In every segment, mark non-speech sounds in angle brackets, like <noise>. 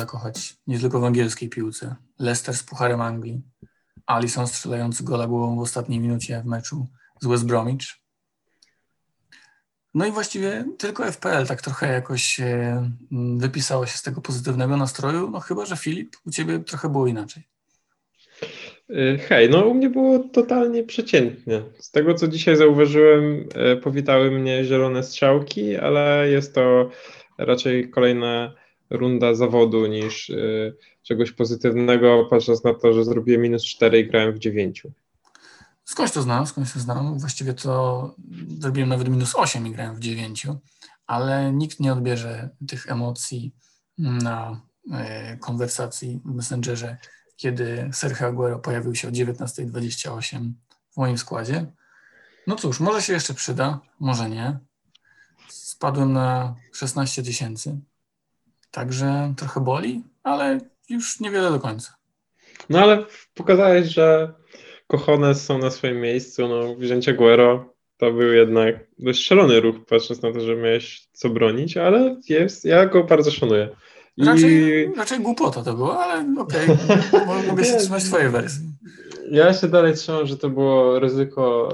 zakochać nie tylko w angielskiej piłce. Leicester z Pucharem Anglii, Alisson strzelający gola głową w ostatniej minucie w meczu z West Bromwich. No i właściwie tylko FPL tak trochę jakoś e, wypisało się z tego pozytywnego nastroju, no chyba, że Filip, u Ciebie trochę było inaczej. Y, hej, no u mnie było totalnie przeciętnie. Z tego, co dzisiaj zauważyłem, e, powitały mnie zielone strzałki, ale jest to raczej kolejna runda zawodu niż y, czegoś pozytywnego, patrząc na to, że zrobiłem minus 4 i grałem w 9. Skądś to znam, skądś to znam. Właściwie to zrobiłem nawet minus 8 i grałem w 9, ale nikt nie odbierze tych emocji na e, konwersacji w Messengerze, kiedy Sergio Aguero pojawił się o 19.28 w moim składzie. No cóż, może się jeszcze przyda, może nie. Spadłem na 16 tysięcy, także trochę boli, ale już niewiele do końca. No ale pokazałeś, że Kochones są na swoim miejscu. No, wzięcie Guero to był jednak dość szalony ruch, patrząc na to, że miałeś co bronić, ale jest, ja go bardzo szanuję. I... Raczej, raczej głupota to było, ale okej, <laughs> okay. mogę się trzymać twojej wersji. Ja się dalej trzymam, że to było ryzyko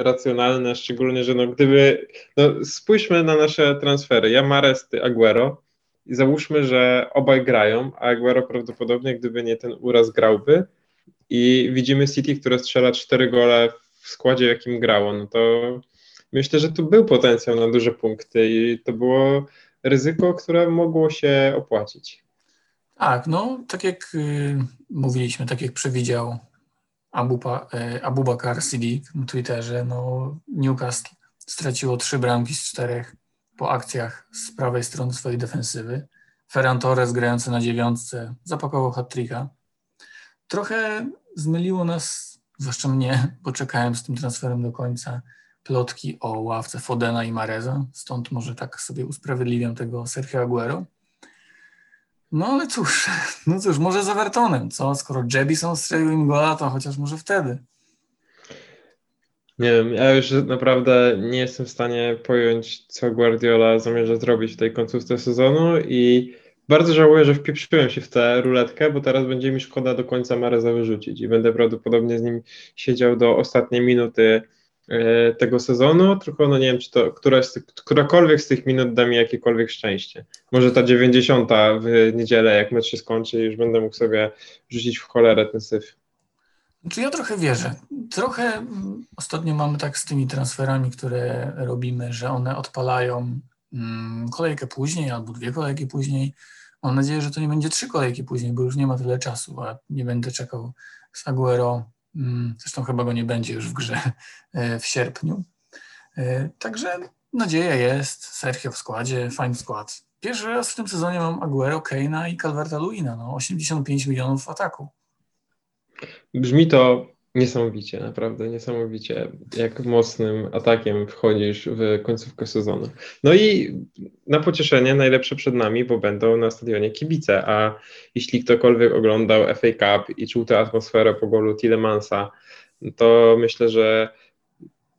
y, racjonalne, szczególnie, że no gdyby, no spójrzmy na nasze transfery, ja Mares, ty Aguero i załóżmy, że obaj grają, a Aguero prawdopodobnie, gdyby nie ten uraz grałby, i widzimy City, które strzela cztery gole w składzie, jakim grało, no to myślę, że tu był potencjał na duże punkty i to było ryzyko, które mogło się opłacić. Tak, no tak jak y, mówiliśmy, tak jak przewidział Abuba, y, Abubakar Sidik na Twitterze, no Newcastle straciło trzy bramki z czterech po akcjach z prawej strony swojej defensywy. Ferran Torres grający na dziewiątce zapakował hat -tricka. Trochę zmyliło nas, zwłaszcza mnie, <laughs> bo czekałem z tym transferem do końca, plotki o ławce Fodena i Mareza, stąd może tak sobie usprawiedliwiam tego Sergio Aguero. No ale cóż, <laughs> no cóż, może z Evertonem, co? Skoro Jebison strzelił im gola, to chociaż może wtedy. Nie wiem, ja już naprawdę nie jestem w stanie pojąć, co Guardiola zamierza zrobić w tej końcówce sezonu i bardzo żałuję, że wpieprzyłem się w tę ruletkę, bo teraz będzie mi szkoda do końca Mareza wyrzucić i będę prawdopodobnie z nim siedział do ostatniej minuty e, tego sezonu, tylko no nie wiem, czy to któraś z którakolwiek z tych minut da mi jakiekolwiek szczęście. Może ta 90 w niedzielę, jak mecz się skończy, już będę mógł sobie rzucić w cholerę ten syf. Czy ja trochę wierzę. Trochę mm, ostatnio mamy tak z tymi transferami, które robimy, że one odpalają Mm, kolejkę później albo dwie kolejki później. Mam nadzieję, że to nie będzie trzy kolejki później, bo już nie ma tyle czasu, a nie będę czekał z Aguero. Mm, zresztą chyba go nie będzie już w grze e, w sierpniu. E, także nadzieja jest. Sergio w składzie, fajny skład. Pierwszy raz w tym sezonie mam Aguero, Keina i Calverta Luina. No, 85 milionów ataku. Brzmi to Niesamowicie, naprawdę niesamowicie, jak mocnym atakiem wchodzisz w końcówkę sezonu. No i na pocieszenie najlepsze przed nami, bo będą na stadionie kibice, a jeśli ktokolwiek oglądał FA Cup i czuł tę atmosferę po golu Tillemansa, to myślę, że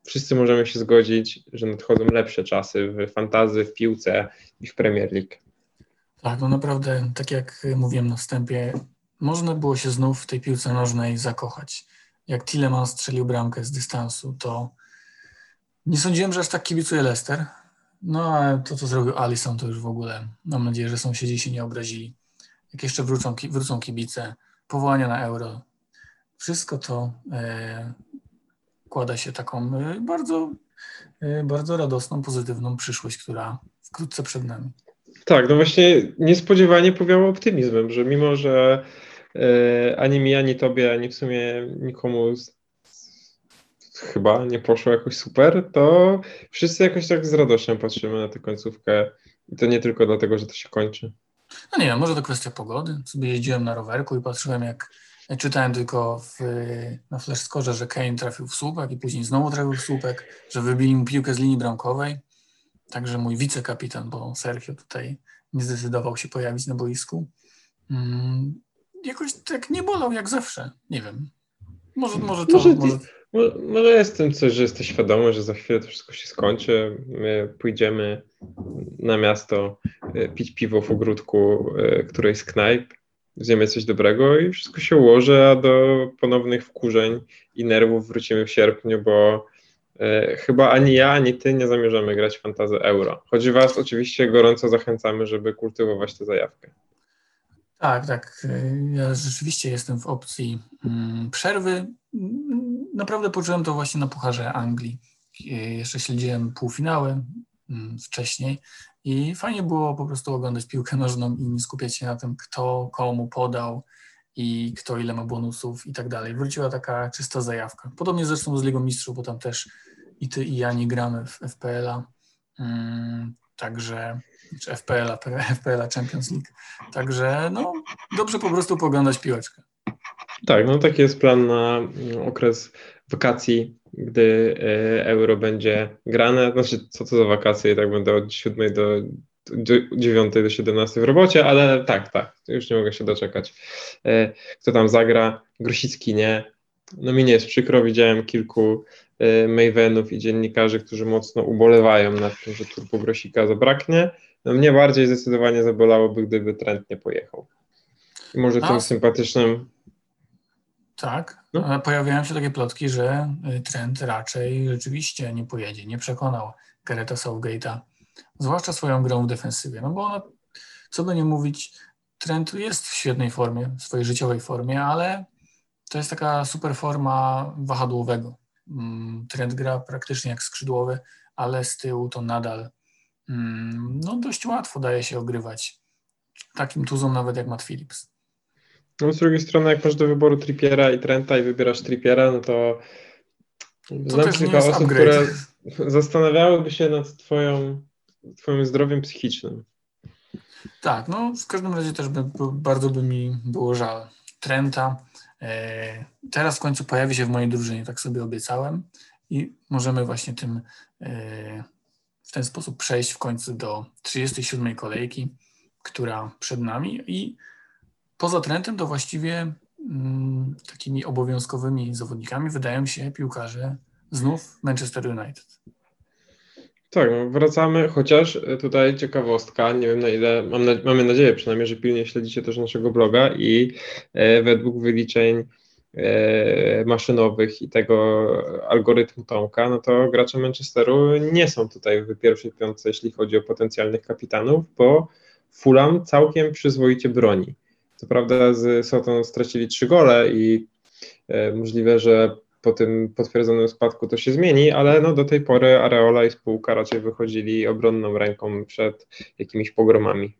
wszyscy możemy się zgodzić, że nadchodzą lepsze czasy w fantazy, w piłce i w Premier League. Tak, no naprawdę, tak jak mówiłem na wstępie, można było się znów w tej piłce nożnej zakochać jak Tilleman strzelił bramkę z dystansu, to nie sądziłem, że aż tak kibicuje Leicester. No ale to, co zrobił Alisson, to już w ogóle mam nadzieję, że sąsiedzi się nie obrazili. Jak jeszcze wrócą, wrócą kibice, powołania na euro, wszystko to e, kłada się taką e, bardzo, e, bardzo radosną, pozytywną przyszłość, która wkrótce przed nami. Tak, no właśnie niespodziewanie powiało optymizmem, że mimo, że ani mi, ani tobie, ani w sumie nikomu z, chyba nie poszło jakoś super, to wszyscy jakoś tak z radością patrzymy na tę końcówkę. I to nie tylko dlatego, że to się kończy. No nie wiem, może to kwestia pogody. Sobie jeździłem na rowerku i patrzyłem, jak czytałem tylko w, na flashscorze, że Kane trafił w słupek i później znowu trafił w słupek, że wybili mu piłkę z linii bramkowej. Także mój wicekapitan, bo Sergio tutaj nie zdecydował się pojawić na boisku. Mm, jakoś tak nie bolał jak zawsze. Nie wiem. Może, może to. Może, może... może jest tym coś, że jesteś świadomy, że za chwilę to wszystko się skończy. My pójdziemy na miasto e, pić piwo w ogródku e, którejś z knajp, zjemy coś dobrego i wszystko się ułoży, a do ponownych wkurzeń i nerwów wrócimy w sierpniu, bo e, chyba ani ja, ani ty nie zamierzamy grać w fantazy euro. Choć was oczywiście gorąco zachęcamy, żeby kultywować tę zajawkę. Tak, tak. Ja rzeczywiście jestem w opcji mm, przerwy. Naprawdę poczułem to właśnie na Pucharze Anglii. Jeszcze śledziłem półfinały mm, wcześniej i fajnie było po prostu oglądać piłkę nożną i nie skupiać się na tym, kto komu podał i kto ile ma bonusów i tak dalej. Wróciła taka czysta zajawka. Podobnie zresztą z Ligą Mistrzów, bo tam też i ty i ja nie gramy w FPL-a. Mm, także czy FPL-a, FPL-a Champions League. Także no, dobrze po prostu poglądać piłeczkę. Tak, no taki jest plan na okres wakacji, gdy e, euro będzie grane. Znaczy, co to za wakacje? Tak będę od 7 do, do 9 do 17 w robocie, ale tak, tak, już nie mogę się doczekać. E, kto tam zagra? Grosicki nie. No mi nie jest przykro, widziałem kilku e, Mavenów i dziennikarzy, którzy mocno ubolewają nad tym, że Turbo Grosika zabraknie. No mnie bardziej zdecydowanie zabolałoby, gdyby trend nie pojechał. I może A, tym sympatycznym. Tak, no. pojawiają się takie plotki, że y, trend raczej rzeczywiście nie pojedzie, nie przekonał Gareta Southgate'a, zwłaszcza swoją grą w defensywie, no bo ona, co by nie mówić, trend jest w świetnej formie, w swojej życiowej formie, ale to jest taka super forma wahadłowego. Mm, trend gra praktycznie jak skrzydłowy, ale z tyłu to nadal no dość łatwo daje się ogrywać takim tuzom nawet jak Matt Phillips. No z drugiej strony, jak masz do wyboru Trippiera i Trenta i wybierasz Trippiera, no to, to znam kilka osób, upgrade. które <laughs> zastanawiałyby się nad twoją, twoim zdrowiem psychicznym. Tak, no w każdym razie też by, bardzo by mi było żal Trenta. E, teraz w końcu pojawi się w mojej drużynie, tak sobie obiecałem i możemy właśnie tym e, ten sposób przejść w końcu do 37 kolejki, która przed nami i poza Trentem to właściwie mm, takimi obowiązkowymi zawodnikami wydają się piłkarze znów Manchester United. Tak, no wracamy, chociaż tutaj ciekawostka, nie wiem na ile, mam na, mamy nadzieję przynajmniej, że pilnie śledzicie też naszego bloga i e, według wyliczeń maszynowych i tego algorytmu Tomka, no to gracze Manchesteru nie są tutaj w pierwszej piątce, jeśli chodzi o potencjalnych kapitanów, bo Fulham całkiem przyzwoicie broni. Co prawda z Soton stracili trzy gole i e, możliwe, że po tym potwierdzonym spadku to się zmieni, ale no do tej pory Areola i spółka raczej wychodzili obronną ręką przed jakimiś pogromami.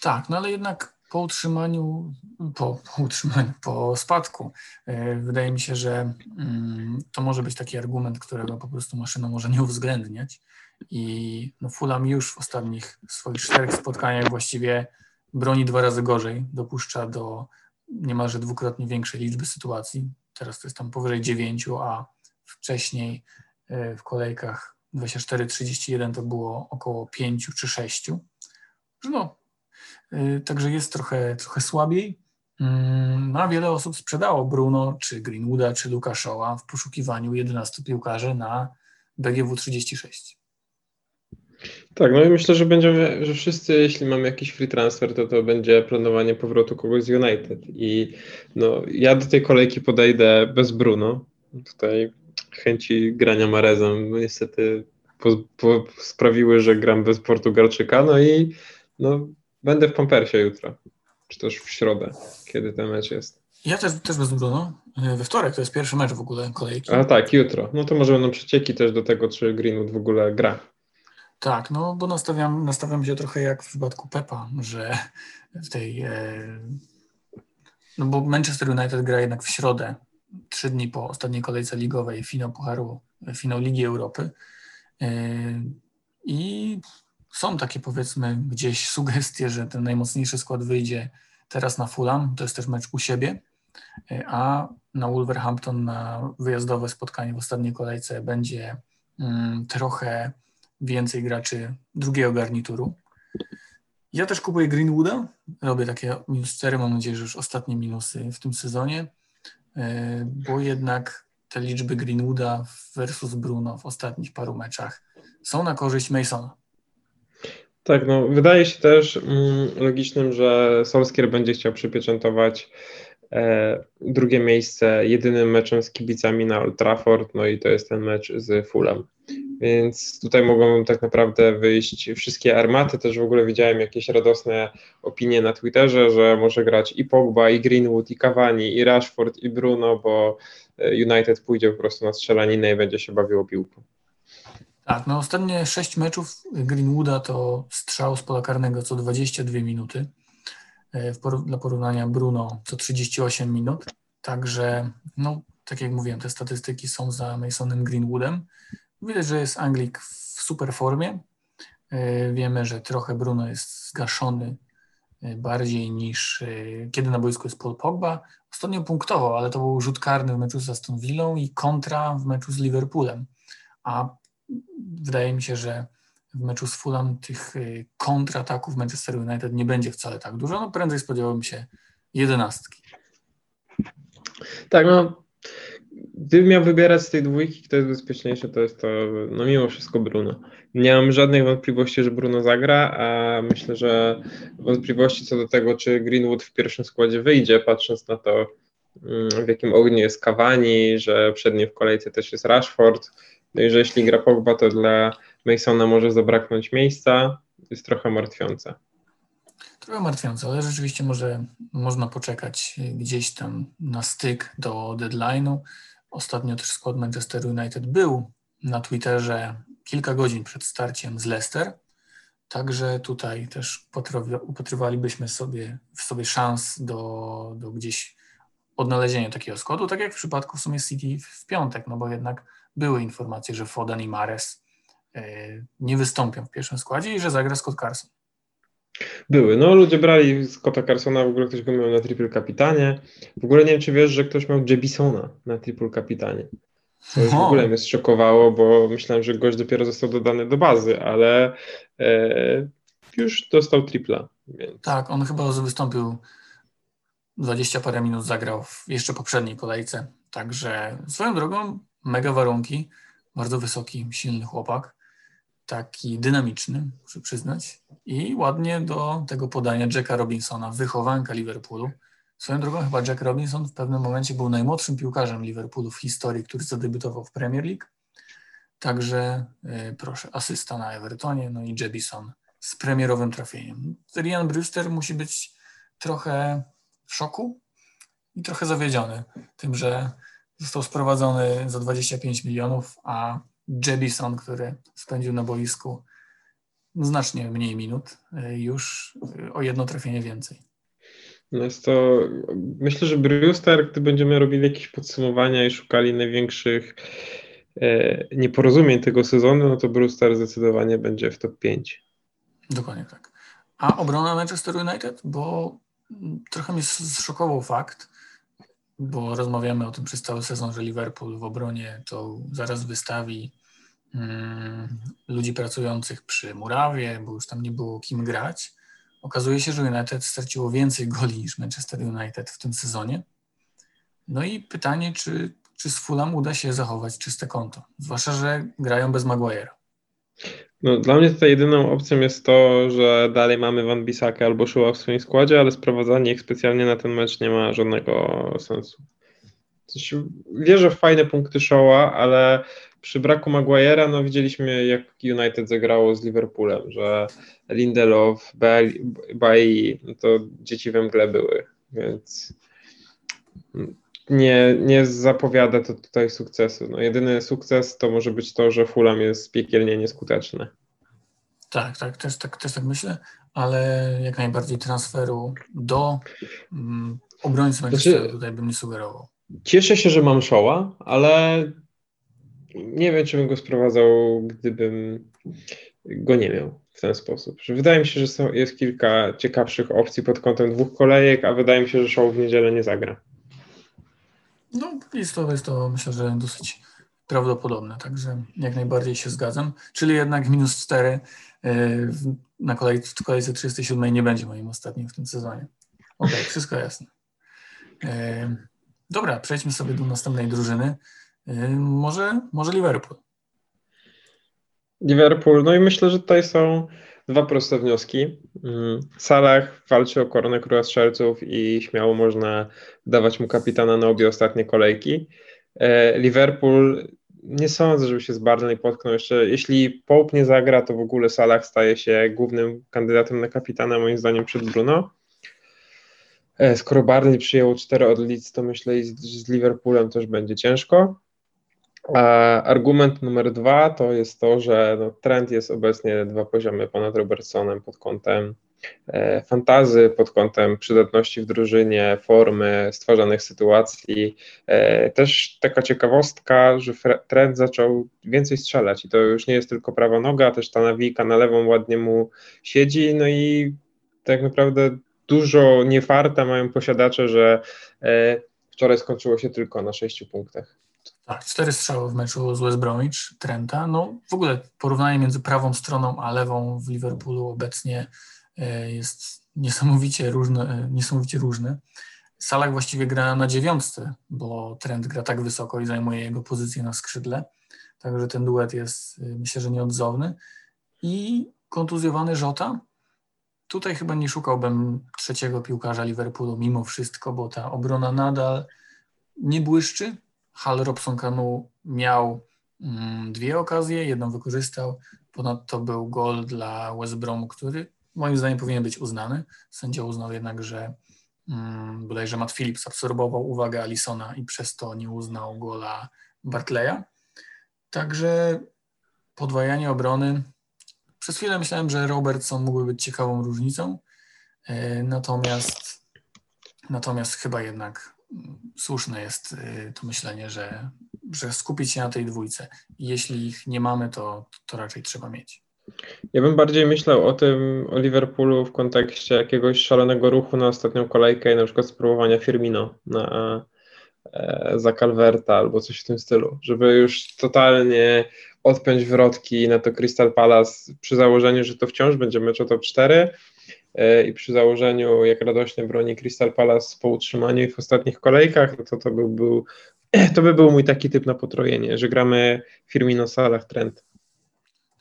Tak, no ale jednak po utrzymaniu, po, po, utrzymaniu, po spadku, e, wydaje mi się, że mm, to może być taki argument, którego po prostu maszyna może nie uwzględniać. I no Fulham już w ostatnich swoich czterech spotkaniach właściwie broni dwa razy gorzej, dopuszcza do niemalże dwukrotnie większej liczby sytuacji. Teraz to jest tam powyżej dziewięciu, a wcześniej e, w kolejkach 24-31 to było około pięciu czy sześciu. No, także jest trochę, trochę słabiej. Mm, no, wiele osób sprzedało Bruno, czy Greenwooda, czy Luka Shaw'a w poszukiwaniu 11 piłkarzy na BGW 36. Tak, no i myślę, że będziemy, że wszyscy, jeśli mamy jakiś free transfer, to to będzie planowanie powrotu kogoś z United. I no, ja do tej kolejki podejdę bez Bruno. Tutaj chęci grania Marezem no, niestety po, po, sprawiły, że gram bez Portugalczyka. No i no, Będę w Pampersie jutro, czy też w środę, kiedy ten mecz jest. Ja też, też bez Bruno. We wtorek to jest pierwszy mecz w ogóle kolejki. A tak, jutro. No to może będą przecieki też do tego, czy Greenwood w ogóle gra. Tak, no bo nastawiam, nastawiam się trochę jak w przypadku Pepa, że w tej. E, no bo Manchester United gra jednak w środę, trzy dni po ostatniej kolejce ligowej, finał Pucharu, finał Ligi Europy. E, I są takie powiedzmy gdzieś sugestie, że ten najmocniejszy skład wyjdzie teraz na Fulham, to jest też mecz u siebie, a na Wolverhampton na wyjazdowe spotkanie w ostatniej kolejce będzie mm, trochę więcej graczy drugiego garnituru. Ja też kupuję Greenwooda, robię takie minus 4, mam nadzieję, że już ostatnie minusy w tym sezonie, e, bo jednak te liczby Greenwooda versus Bruno w ostatnich paru meczach są na korzyść Masona. Tak, no wydaje się też mm, logicznym, że Solskier będzie chciał przypieczętować e, drugie miejsce jedynym meczem z kibicami na Old Trafford, no i to jest ten mecz z Fulham. Więc tutaj mogą tak naprawdę wyjść wszystkie armaty. Też w ogóle widziałem jakieś radosne opinie na Twitterze, że może grać i Pogba, i Greenwood, i Cavani, i Rashford, i Bruno, bo e, United pójdzie po prostu na strzelaninę i będzie się bawiło piłką. Tak, no ostatnie sześć meczów Greenwooda to strzał z pola karnego co 22 minuty. E, Por dla porównania Bruno co 38 minut. Także, no, tak jak mówiłem, te statystyki są za Masonem Greenwoodem. Widać, że jest Anglik w super formie. E, wiemy, że trochę Bruno jest zgaszony e, bardziej niż kiedy na boisku jest Paul Pogba. Ostatnio punktował, ale to był rzut karny w meczu z Aston Villą i kontra w meczu z Liverpoolem. A wydaje mi się, że w meczu z Fulham tych y, kontrataków Manchester United nie będzie wcale tak dużo. No prędzej spodziewałbym się jedenastki. Tak, no gdybym miał wybierać z tej dwójki, kto jest bezpieczniejszy, to jest to, no mimo wszystko Bruno. Nie mam żadnych wątpliwości, że Bruno zagra, a myślę, że wątpliwości co do tego, czy Greenwood w pierwszym składzie wyjdzie, patrząc na to, mm, w jakim ogniu jest Cavani, że przed nim w kolejce też jest Rashford, że jeśli gra Pogba, to dla Masona może zabraknąć miejsca, jest trochę martwiące. Trochę martwiące, ale rzeczywiście może można poczekać gdzieś tam na styk do deadline'u. Ostatnio też skład Manchester United był na Twitterze kilka godzin przed starciem z Leicester, także tutaj też upatrywalibyśmy sobie, w sobie szans do, do gdzieś odnalezienia takiego składu, tak jak w przypadku w sumie City w piątek, no bo jednak były informacje, że Foden i Mares e, nie wystąpią w pierwszym składzie i że zagra Scott Carson. Były. No ludzie brali Scotta Carsona, w ogóle ktoś go miał na triple kapitanie. W ogóle nie wiem, czy wiesz, że ktoś miał Jebisona na triple kapitanie. Co w ogóle mnie zszokowało, bo myślałem, że gość dopiero został dodany do bazy, ale e, już dostał tripla. Więc... Tak, on chyba wystąpił 20 parę minut, zagrał w jeszcze poprzedniej kolejce. Także swoją drogą mega warunki, bardzo wysoki, silny chłopak, taki dynamiczny, muszę przyznać, i ładnie do tego podania Jacka Robinsona, wychowanka Liverpoolu. Swoją drogą chyba Jack Robinson w pewnym momencie był najmłodszym piłkarzem Liverpoolu w historii, który zadebiutował w Premier League. Także y, proszę, asysta na Evertonie, no i Jebison z premierowym trafieniem. Rian Brewster musi być trochę w szoku i trochę zawiedziony tym, że został sprowadzony za 25 milionów, a Jebison, który spędził na boisku znacznie mniej minut, y, już y, o jedno trafienie więcej. No jest to, myślę, że Brewster, gdy będziemy robili jakieś podsumowania i szukali największych e, nieporozumień tego sezonu, no to Brewster zdecydowanie będzie w top 5. Dokładnie tak. A obrona Manchester United, bo trochę mnie zszokował fakt, bo rozmawiamy o tym przez cały sezon, że Liverpool w obronie to zaraz wystawi mm, ludzi pracujących przy murawie, bo już tam nie było kim grać. Okazuje się, że United straciło więcej goli niż Manchester United w tym sezonie. No i pytanie, czy, czy z Fulham uda się zachować czyste konto, zwłaszcza, że grają bez Maguire'a. No, dla mnie tutaj jedyną opcją jest to, że dalej mamy Van Bissaka albo Szyła w swoim składzie, ale sprowadzanie ich specjalnie na ten mecz nie ma żadnego sensu. Coś, wierzę w fajne punkty Showa, ale przy braku Maguire'a, no widzieliśmy jak United zagrało z Liverpoolem, że Lindelof, Bailly, no to dzieci we mgle były, więc nie, nie zapowiada to tutaj sukcesu. No, jedyny sukces to może być to, że Fulham jest piekielnie nieskuteczny. Tak, tak, też tak, też tak myślę, ale jak najbardziej transferu do um, obrońcy Manchesteru znaczy, tutaj bym nie sugerował. Cieszę się, że mam Showa, ale nie wiem, czy bym go sprowadzał, gdybym go nie miał w ten sposób. Wydaje mi się, że są, jest kilka ciekawszych opcji pod kątem dwóch kolejek, a wydaje mi się, że Show w niedzielę nie zagra. No, jest to, jest to myślę, że dosyć prawdopodobne, także jak najbardziej się zgadzam. Czyli jednak minus 4 e, na kolej, w kolejce 37 nie będzie moim ostatnim w tym sezonie. Okej, okay, <laughs> wszystko jasne. E, dobra, przejdźmy sobie do następnej drużyny. E, może, może Liverpool. Liverpool, no i myślę, że tutaj są Dwa proste wnioski. Mm, Salah walczy o koronę króla strzelców i śmiało można dawać mu kapitana na obie ostatnie kolejki. E, Liverpool nie sądzę, żeby się z Barney potknął jeszcze. Jeśli Pope nie zagra, to w ogóle Salah staje się głównym kandydatem na kapitana moim zdaniem przed Bruno. E, skoro Barney przyjął cztery od Leeds, to myślę, że z Liverpoolem też będzie ciężko. Argument numer dwa to jest to, że no, trend jest obecnie dwa poziomy ponad Robertsonem pod kątem e, fantazy, pod kątem przydatności w drużynie, formy, stwarzanych sytuacji. E, też taka ciekawostka, że trend zaczął więcej strzelać i to już nie jest tylko prawa noga, też ta nawika na lewą ładnie mu siedzi, no i tak naprawdę dużo niefarta mają posiadacze, że e, wczoraj skończyło się tylko na sześciu punktach. Tak, cztery strzały w meczu z West Bromwich, Trenta. No w ogóle porównanie między prawą stroną a lewą w Liverpoolu obecnie e, jest niesamowicie różne. E, niesamowicie różne. Salah właściwie gra na dziewiątce, bo Trent gra tak wysoko i zajmuje jego pozycję na skrzydle. Także ten duet jest myślę, że nieodzowny. I kontuzjowany Żota, Tutaj chyba nie szukałbym trzeciego piłkarza Liverpoolu mimo wszystko, bo ta obrona nadal nie błyszczy. Hal Robson Kanu miał mm, dwie okazje, jedną wykorzystał. Ponadto był gol dla West Bromu, który moim zdaniem powinien być uznany. Sędzia uznał jednak, że mm, bodajże Matt Phillips absorbował uwagę Alisona i przez to nie uznał gola Bartleya. Także podwajanie obrony przez chwilę myślałem, że Robertson mógłby być ciekawą różnicą, e, natomiast, natomiast chyba jednak słuszne jest e, to myślenie, że, że skupić się na tej dwójce. Jeśli ich nie mamy, to, to raczej trzeba mieć. Ja bym bardziej myślał o tym, o Liverpoolu w kontekście jakiegoś szalonego ruchu na ostatnią kolejkę i na przykład spróbowania Firmino na, e, za Calverta albo coś w tym stylu, żeby już totalnie odpiąć wrotki na to Crystal Palace przy założeniu, że to wciąż będzie mecz o top 4 e, i przy założeniu, jak radośnie broni Crystal Palace po utrzymaniu w ostatnich kolejkach, no to to by był, <clears throat> to by był mój taki typ na potrojenie, że gramy Firmino Salah trend.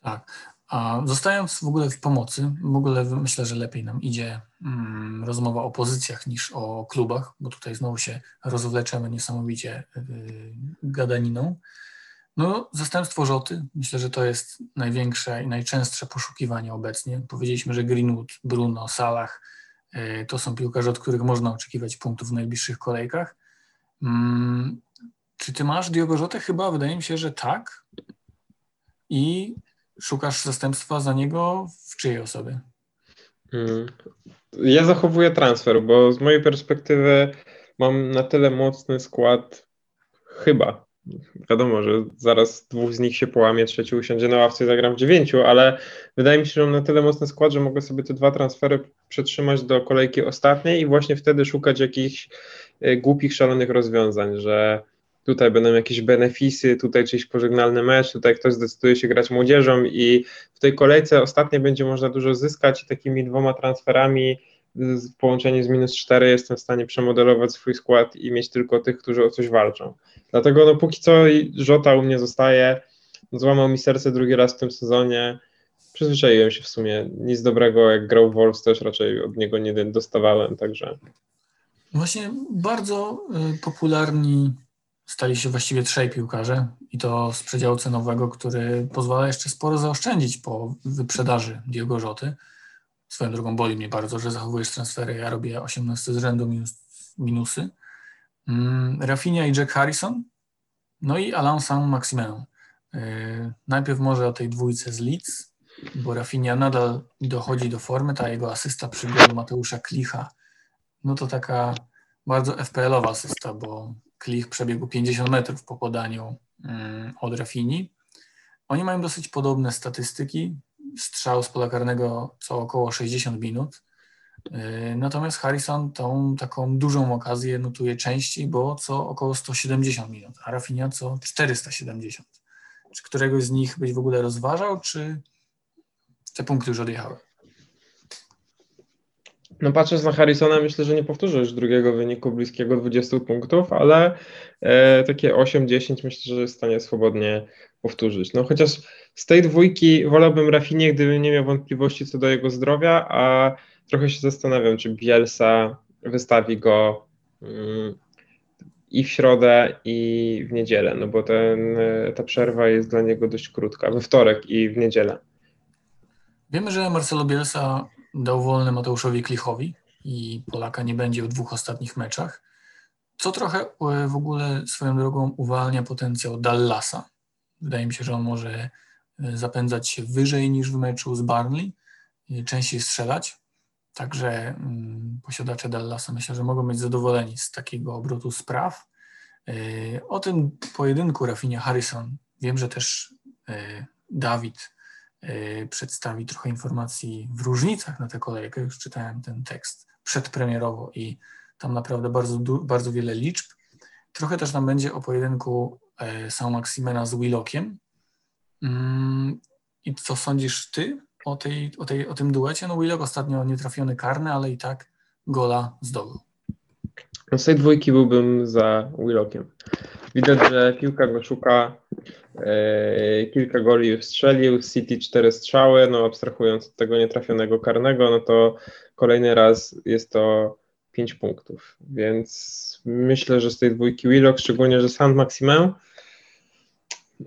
Tak. A zostając w ogóle w pomocy, w ogóle myślę, że lepiej nam idzie mm, rozmowa o pozycjach niż o klubach, bo tutaj znowu się rozwleczemy niesamowicie yy, gadaniną. No, zastępstwo Rzoty, myślę, że to jest największe i najczęstsze poszukiwanie obecnie. Powiedzieliśmy, że Greenwood, Bruno, Salah y, to są piłkarze, od których można oczekiwać punktów w najbliższych kolejkach. Hmm, czy ty masz Diogo Rzotę? Chyba wydaje mi się, że tak. I szukasz zastępstwa za niego w czyjej osobie? Hmm. Ja zachowuję transfer, bo z mojej perspektywy mam na tyle mocny skład, chyba wiadomo, że zaraz dwóch z nich się połamie, trzeci usiądzie na ławce i zagram w dziewięciu, ale wydaje mi się, że mam na tyle mocny skład, że mogę sobie te dwa transfery przetrzymać do kolejki ostatniej i właśnie wtedy szukać jakichś e, głupich, szalonych rozwiązań, że tutaj będą jakieś benefisy, tutaj czyjś pożegnalny mecz, tutaj ktoś zdecyduje się grać młodzieżą i w tej kolejce ostatniej będzie można dużo zyskać i takimi dwoma transferami w połączeniu z minus 4 jestem w stanie przemodelować swój skład i mieć tylko tych, którzy o coś walczą. Dlatego no póki co Żota u mnie zostaje, złamał mi serce drugi raz w tym sezonie, przyzwyczaiłem się w sumie, nic dobrego jak grał Wolves też raczej od niego nie dostawałem, także... Właśnie bardzo y, popularni stali się właściwie trzej piłkarze i to z przedziału cenowego, który pozwala jeszcze sporo zaoszczędzić po wyprzedaży Diogo Rzoty. Swoją drogą boli mnie bardzo, że zachowujesz transfery. Ja robię 18 z rzędu minus, minusy. Mm, Rafinha i Jack Harrison. No i Alain Saint-Maximin. Yy, najpierw może o tej dwójce z Leeds, bo Rafinha nadal dochodzi do formy. Ta jego asysta przy golu Mateusza Klicha, no to taka bardzo FPL-owa asysta, bo Klich przebiegł 50 metrów po podaniu yy, od Rafini. Oni mają dosyć podobne statystyki strzał z pola karnego co około 60 minut. Y, natomiast Harrison tą taką dużą okazję notuje częściej, bo co około 170 minut, a Rafinha co 470. Czy któregoś z nich byś w ogóle rozważał, czy te punkty już odjechały? No patrząc na Harrisona, myślę, że nie powtórzę już drugiego wyniku bliskiego 20 punktów, ale e, takie 8-10 myślę, że jest w stanie swobodnie powtórzyć. No chociaż z tej dwójki wolałbym Rafinie, gdybym nie miał wątpliwości co do jego zdrowia, a trochę się zastanawiam, czy Bielsa wystawi go mm, i w środę, i w niedzielę, no bo ten, ta przerwa jest dla niego dość krótka, we wtorek i w niedzielę. Wiemy, że Marcelo Bielsa dał wolny Mateuszowi Klichowi i Polaka nie będzie w dwóch ostatnich meczach, co trochę e, w ogóle swoją drogą uwalnia potencjał Dallasa. Wydaje mi się, że on może e, zapędzać się wyżej niż w meczu z Barnley, częściej strzelać. Także mm, posiadacze Dallasa myślę, że mogą być zadowoleni z takiego obrotu spraw. E, o tym pojedynku Rafinia Harrison wiem, że też Dawid Y, przedstawi trochę informacji w różnicach na tę kolejkę. Już czytałem ten tekst przedpremierowo i tam naprawdę bardzo, bardzo wiele liczb. Trochę też nam będzie o pojedynku e, Saint Maximena z Willockiem. Mm, I co sądzisz ty o, tej, o, tej, o tym duecie? No Willock ostatnio nietrafiony karny, ale i tak gola zdobył. No z tej dwójki byłbym za Willockiem. Widać, że piłka go szuka. E, kilka goli już strzelił, City cztery strzały, no abstrahując od tego nietrafionego karnego, no to kolejny raz jest to pięć punktów, więc myślę, że z tej dwójki Willock, szczególnie, że Saint Maximin,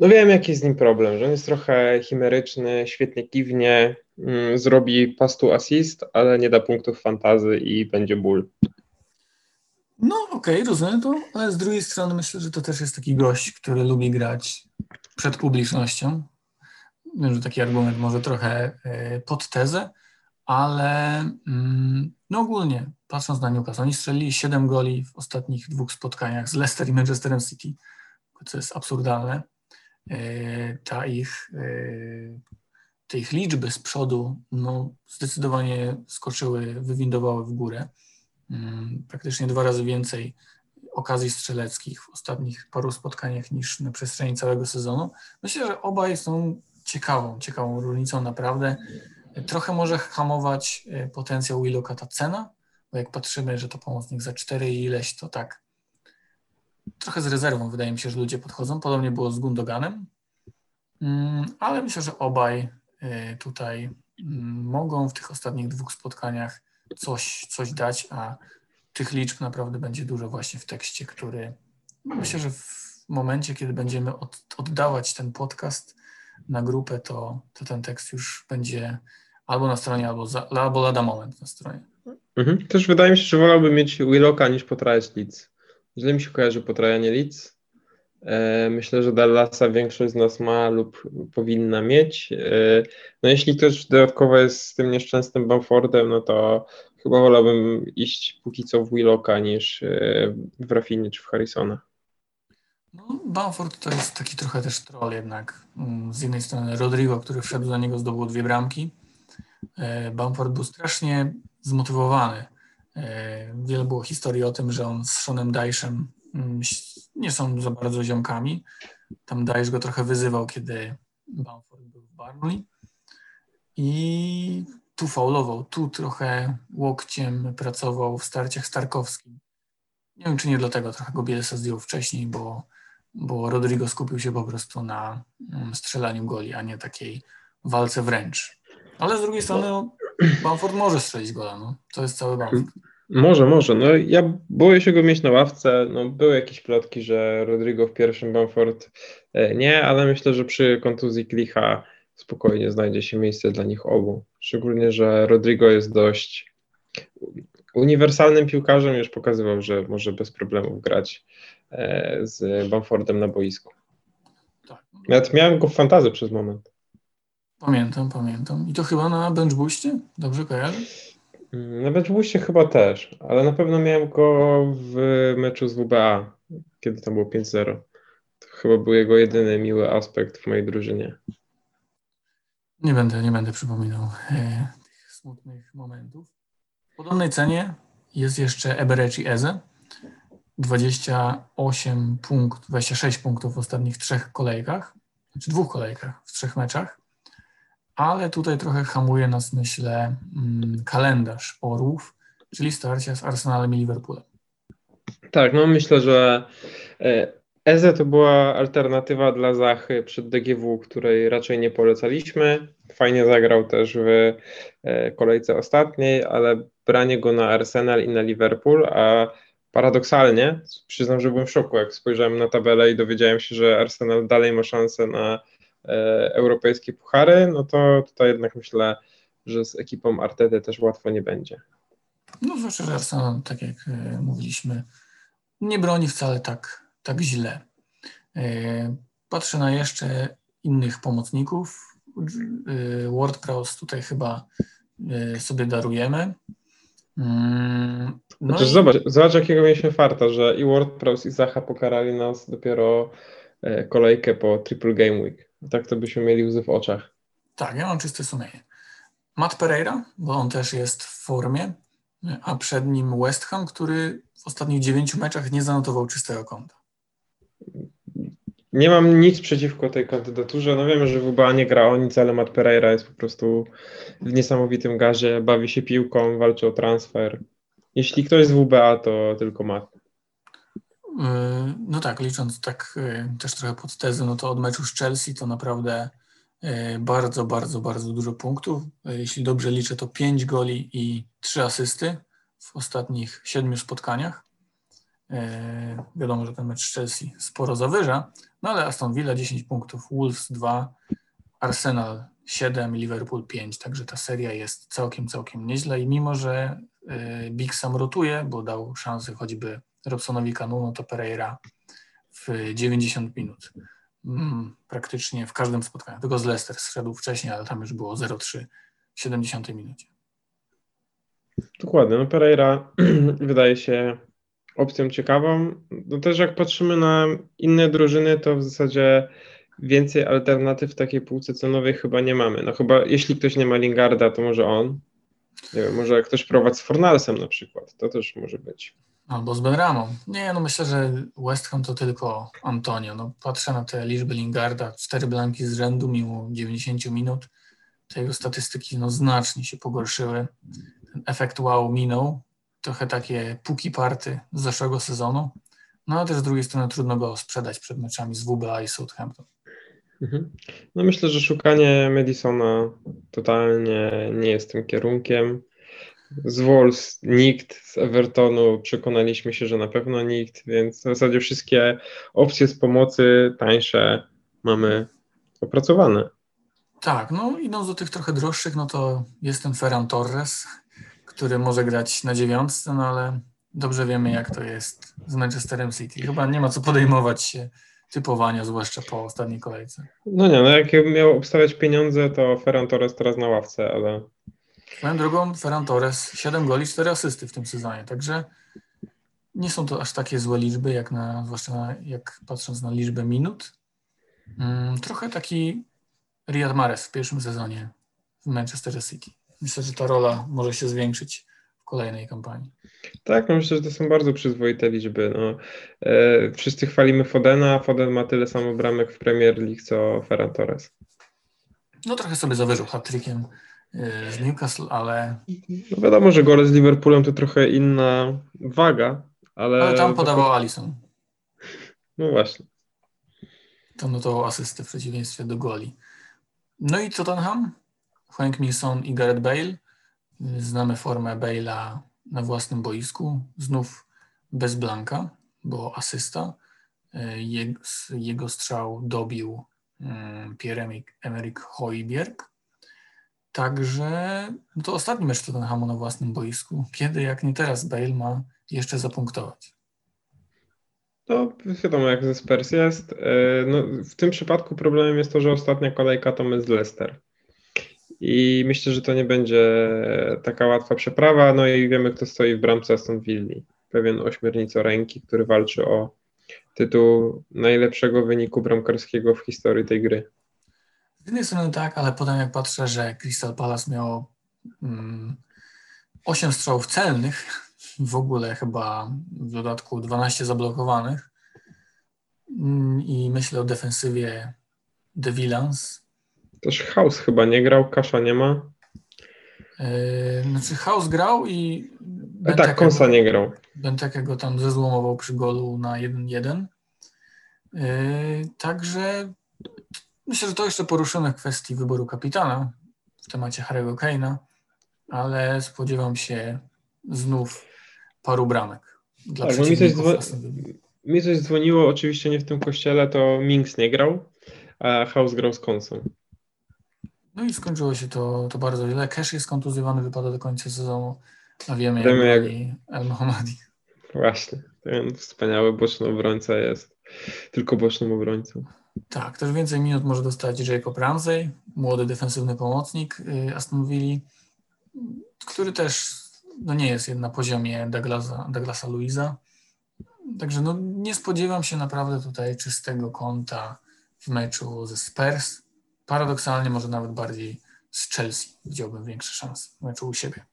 no wiem jaki jest z nim problem, że on jest trochę chimeryczny, świetnie kiwnie, mm, zrobi pastu assist, ale nie da punktów fantazy i będzie ból. No okej, okay, rozumiem to, ale z drugiej strony myślę, że to też jest taki gość, który lubi grać przed publicznością. Wiem, że taki argument może trochę e, pod tezę, ale mm, no ogólnie, patrząc na Newcastle, oni strzelili 7 goli w ostatnich dwóch spotkaniach z Leicester i Manchesterem City, co jest absurdalne. E, ta ich, e, te ich liczby z przodu no, zdecydowanie skoczyły, wywindowały w górę. Mm, praktycznie dwa razy więcej okazji strzeleckich w ostatnich paru spotkaniach niż na przestrzeni całego sezonu. Myślę, że obaj są ciekawą, ciekawą różnicą naprawdę. Trochę może hamować e, potencjał Willocka ta cena, bo jak patrzymy, że to pomocnik za 4 i ileś, to tak trochę z rezerwą wydaje mi się, że ludzie podchodzą. Podobnie było z Gundoganem, mm, ale myślę, że obaj e, tutaj mm, mogą w tych ostatnich dwóch spotkaniach coś, coś dać, a tych liczb naprawdę będzie dużo właśnie w tekście, który myślę, że w momencie, kiedy będziemy od, oddawać ten podcast na grupę, to, to ten tekst już będzie albo na stronie, albo, za, albo lada moment na stronie. Mhm. Też wydaje mi się, że wolałbym mieć Willocka niż potrajać Leeds. Źle mi się kojarzy potrajanie Leeds. E, myślę, że Dallasa większość z nas ma lub powinna mieć. E, no jeśli ktoś dodatkowo jest z tym nieszczęsnym Bamfordem, no to chyba wolałbym iść póki co w Willocka niż e, w Rafinie czy w Harrisona. No, Bamford to jest taki trochę też troll jednak. Mm, z jednej strony Rodrigo, który wszedł za niego, zdobył dwie bramki. Bamford był strasznie zmotywowany. Wiele było historii o tym, że on z Seanem Dychem mm, nie są za bardzo ziomkami. Tam Dajesz go trochę wyzywał, kiedy Bamford był w Barnley. I tu faulował, tu trochę łokciem pracował w starciach starkowskim. Nie wiem, czy nie dlatego trochę go Bielsa zdjął wcześniej, bo, bo Rodrigo skupił się po prostu na mm, strzelaniu goli, a nie takiej walce wręcz. Ale z drugiej strony no, Bamford może strzelić gola, no. To jest cały Bamford. Może, może. No, ja boję się go mieć na ławce. No, były jakieś plotki, że Rodrigo w pierwszym Bamford e, nie, ale myślę, że przy kontuzji Klicha spokojnie znajdzie się miejsce dla nich obu. Szczególnie, że Rodrigo jest dość uniwersalnym piłkarzem, już pokazywał, że może bez problemów grać e, z Bamfordem na boisku. Tak. Nawet miałem go w fantazy przez moment. Pamiętam, pamiętam. I to chyba na bench boostie? Dobrze kojarzę? Na bench boostie chyba też, ale na pewno miałem go w meczu z WBA, kiedy tam było 5-0. To chyba był jego jedyny miły aspekt w mojej drużynie. Nie będę, nie będę przypominał e, tych smutnych momentów. W podobnej cenie jest jeszcze Ebereci Eze. 28 punkt, 26 punktów w ostatnich trzech kolejkach, znaczy dwóch kolejkach w trzech meczach. Ale tutaj trochę hamuje nas, myślę, mm, kalendarz orłów. czyli starcia z Arsenalem i Liverpoolem. Tak, no myślę, że e, Eze to była alternatywa dla Zachy przed DGW, której raczej nie polecaliśmy. Fajnie zagrał też w e, kolejce ostatniej, ale branie go na Arsenal i na Liverpool, a paradoksalnie, przyznam, że byłem w szoku, jak spojrzałem na tabelę i dowiedziałem się, że Arsenal dalej ma szansę na europejskie puchary, no to tutaj jednak myślę, że z ekipą Artety też łatwo nie będzie. No zwłaszcza, że Arsenal, tak jak e, mówiliśmy, nie broni wcale tak, tak źle. E, patrzę na jeszcze innych pomocników. E, WordPress tutaj chyba e, sobie darujemy. Mm, No i... zobacz, zobacz, jakiego mieliśmy farta, że i WordPress i Zacha pokarali nas dopiero kolejkę po Triple Game Week. Tak to byśmy mieli łzy w oczach. Tak, ja mam czyste sumienie. Matt Pereira, bo on też jest w formie, a przed nim West Ham, który w ostatnich dziewięciu meczach nie zanotował czystego konta. Nie mam nic przeciwko tej kandydaturze. No wiemy, że WBA nie gra o nic, ale Matt Pereira jest po prostu w niesamowitym gazie, bawi się piłką, walczy o transfer. Jeśli ktoś z WBA, to tylko Matt. Yy, no tak, licząc tak yy, też trochę pod tezę, no to od meczu z Chelsea to naprawdę yy, bardzo, bardzo, bardzo dużo punktów. Jeśli dobrze liczę, to 5 goli i 3 asysty w ostatnich siedmiu spotkaniach. Wiadomo, że ten mecz z Chelsea sporo zawyża, no ale Aston Villa 10 punktów, Wolves 2, Arsenal 7, Liverpool 5, także ta seria jest całkiem, całkiem nieźle i mimo, że Big Sam rotuje, bo dał szansę choćby Robsonowi Kanu, no to Pereira w 90 minut. Mm, praktycznie w każdym spotkaniu. Tylko z Leicester zszedł wcześniej, ale tam już było 0-3 w 70 minucie. Dokładnie. No Pereira <clears throat> wydaje się opcją ciekawą. No też jak patrzymy na inne drużyny, to w zasadzie więcej alternatyw w takiej półce cenowej chyba nie mamy. No chyba jeśli ktoś nie ma Lingarda, to może on. Nie wiem, może ktoś prowadzi z Fornalsem na przykład. To też może być. Albo z Benramą. Nie, no myślę, że West Ham to tylko Antonio. No, patrzę na te liczby Lingarda, cztery blanki z rzędu mimo 90 minut. Te jego statystyki no, znacznie się pogorszyły. Ten efekt wow minął. Trochę takie puki party z zeszłego sezonu. No ale też z drugiej strony trudno go sprzedać przed meczami z WBA i Southampton. Mhm. No myślę, że szukanie Madisona totalnie nie jest tym kierunkiem. Z Wolves nikt, z Evertonu przekonaliśmy się, że na pewno nikt, więc w zasadzie wszystkie opcje z pomocy tańsze mamy opracowane. Tak, no idąc do tych trochę droższych, no to jest ten Ferran Torres, który może grać na dziewiątce, no ale dobrze wiemy jak to jest z Manchesterem City. Chyba nie ma co podejmować się typowania, zwłaszcza po ostatniej kolejce. No nie, no jak miał obstawiać pieniądze, to Ferran Torres teraz na ławce, ale Swoją drogą Ferran Torres 7 goli, 4 asysty w tym sezonie, także nie są to aż takie złe liczby, jak na, zwłaszcza na, jak patrząc na liczbę minut. Hmm, trochę taki Riyad Mahrez w pierwszym sezonie w Manchester City. Myślę, że ta rola może się zwiększyć w kolejnej kampanii. Tak, no myślę, że to są bardzo przyzwoite liczby. No, e, wszyscy chwalimy Fodena, a Foden ma tyle samo bramek w Premier League co Ferran Torres. No trochę sobie zawyżył hat-trickiem z Newcastle, ale... No wiadomo, że gole z Liverpoolem to trochę inna waga, ale... Ale tam podawał Alison. No właśnie. To notował asystę w przeciwieństwie do goli. No i Tottenham? Frank Milson i Gareth Bale. Znamy formę Bale'a na własnym boisku. Znów bez blanka, bo asysta. Y, jego strzał dobił mm, Pierre-Emerick Hojbjerg. Także no to ostatni mecz Tottenhamu na własnym boisku. Kiedy, jak nie teraz, Bale ma jeszcze zapunktować? No, wiadomo, jak ze Spurs jest. E, no, w tym przypadku problemem jest to, że ostatnia kolejka to z Leicester. I myślę, że to nie będzie taka łatwa przeprawa. No i wiemy, kto stoi w bramce Aston Villa. Pewien ręki, który walczy o tytuł najlepszego wyniku bramkarskiego w historii tej gry. Z jednej strony tak, ale potem jak patrzę, że Crystal Palace miało mm, 8 strzałów celnych, w ogóle chyba w dodatku 12 zablokowanych mm, i myślę o defensywie The Villans. Też House chyba nie grał, Kasza nie ma. Yy, znaczy House grał i E, tak, Konsa nie grał. Benteke go tam zezłomował przy golu na 1-1. Yy, także myślę, że to jeszcze poruszymy w kwestii wyboru kapitana w temacie Harry'ego Kane'a, ale spodziewam się znów paru bramek. Dla tak, mi coś, mi coś dzwoniło, oczywiście nie w tym kościele, to Minks nie grał, a House grał z Konsą. No i skończyło się to, to bardzo źle. Cash jest kontuzjowany, wypada do końca sezonu, a wiemy, wiemy jak, jak... El Mohammadi. Właśnie, ten wspaniały boczny obrońca jest tylko bocznym obrońcą. Tak, też więcej minut może dostać Jacob Ramsey, młody defensywny pomocnik y, Aston Villa, który też no nie jest na poziomie Douglasa, Douglasa Luisa. Także no, nie spodziewam się naprawdę tutaj czystego kąta w meczu ze Spurs. Paradoksalnie może nawet bardziej z Chelsea widziałbym większe szanse w meczu u siebie.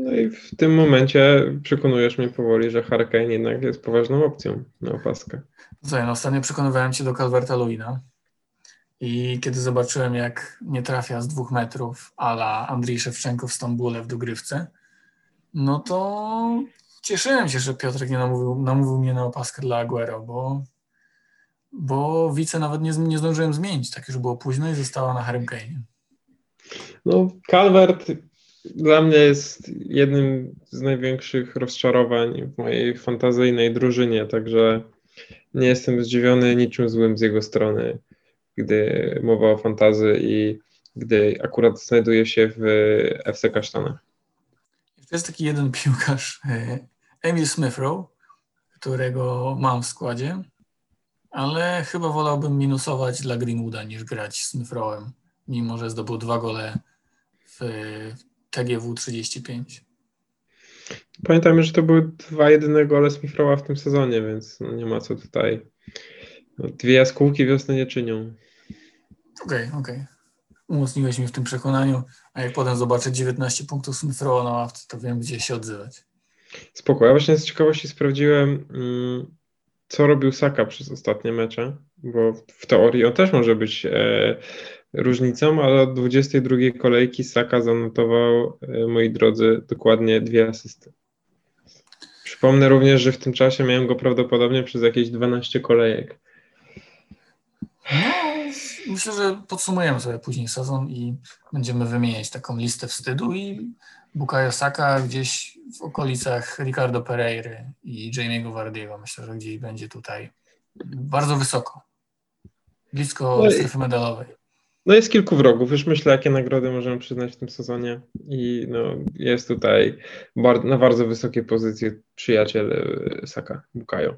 No i w tym momencie przekonujesz mnie powoli, że Hurricane jednak jest poważną opcją na opaskę. Słuchaj, no ostatnio przekonywałem cię do Calverta Luina i kiedy zobaczyłem, jak nie trafia z dwóch metrów ala Andrzej Szewczenko w Stambule w dogrywce, no to cieszyłem się, że Piotrek nie namówił, namówił mnie na opaskę dla Aguero, bo, bo wice nawet nie, nie zdążyłem zmienić, tak już było późno i została na Harrym Kane. No, Calvert dla mnie jest jednym z największych rozczarowań w mojej fantazyjnej drużynie, także nie jestem zdziwiony niczym złym z jego strony, gdy mowa o fantazy i gdy akurat znajduje się w FC Kasztanach. Jest taki jeden piłkarz, e, Emil Smithrow, którego mam w składzie, ale chyba wolałbym minusować dla Greenwooda niż grać Smithrowem, mimo że zdobył dwa gole w TGW 35. Pamiętajmy, że to były dwa jedyne gole Smithrowa w tym sezonie, więc no nie ma co tutaj. No, dwie jaskółki wiosny nie czynią. Okej, okay, okej. Okay. Umocniłeś mnie w tym przekonaniu, a jak potem zobaczę 19 punktów Smithrowa na ławce, to wiem, gdzie się odzywać. Spoko. Ja właśnie z ciekawości sprawdziłem, mm, co robił Saka przez ostatnie mecze, bo w teorii on też może być e, różnicą, ale od 22 kolejki Saka zanotował, e, moi drodzy, dokładnie dwie asysty. Przypomnę również, że w tym czasie miałem go prawdopodobnie przez jakieś 12 kolejek. No, myślę, że podsumujemy sobie później sezon i będziemy wymieniać taką listę wstydu i Bukayo Saka gdzieś w okolicach Ricardo Pereira i Jamie'ego Wardiego. Myślę, że gdzieś będzie tutaj bardzo wysoko. Blisko no strefy medalowej. No jest kilku wrogów. Już myślę, jakie nagrody możemy przyznać w tym sezonie. I no, jest tutaj bar na bardzo wysokiej pozycji przyjaciel e, Saka, Bukayo.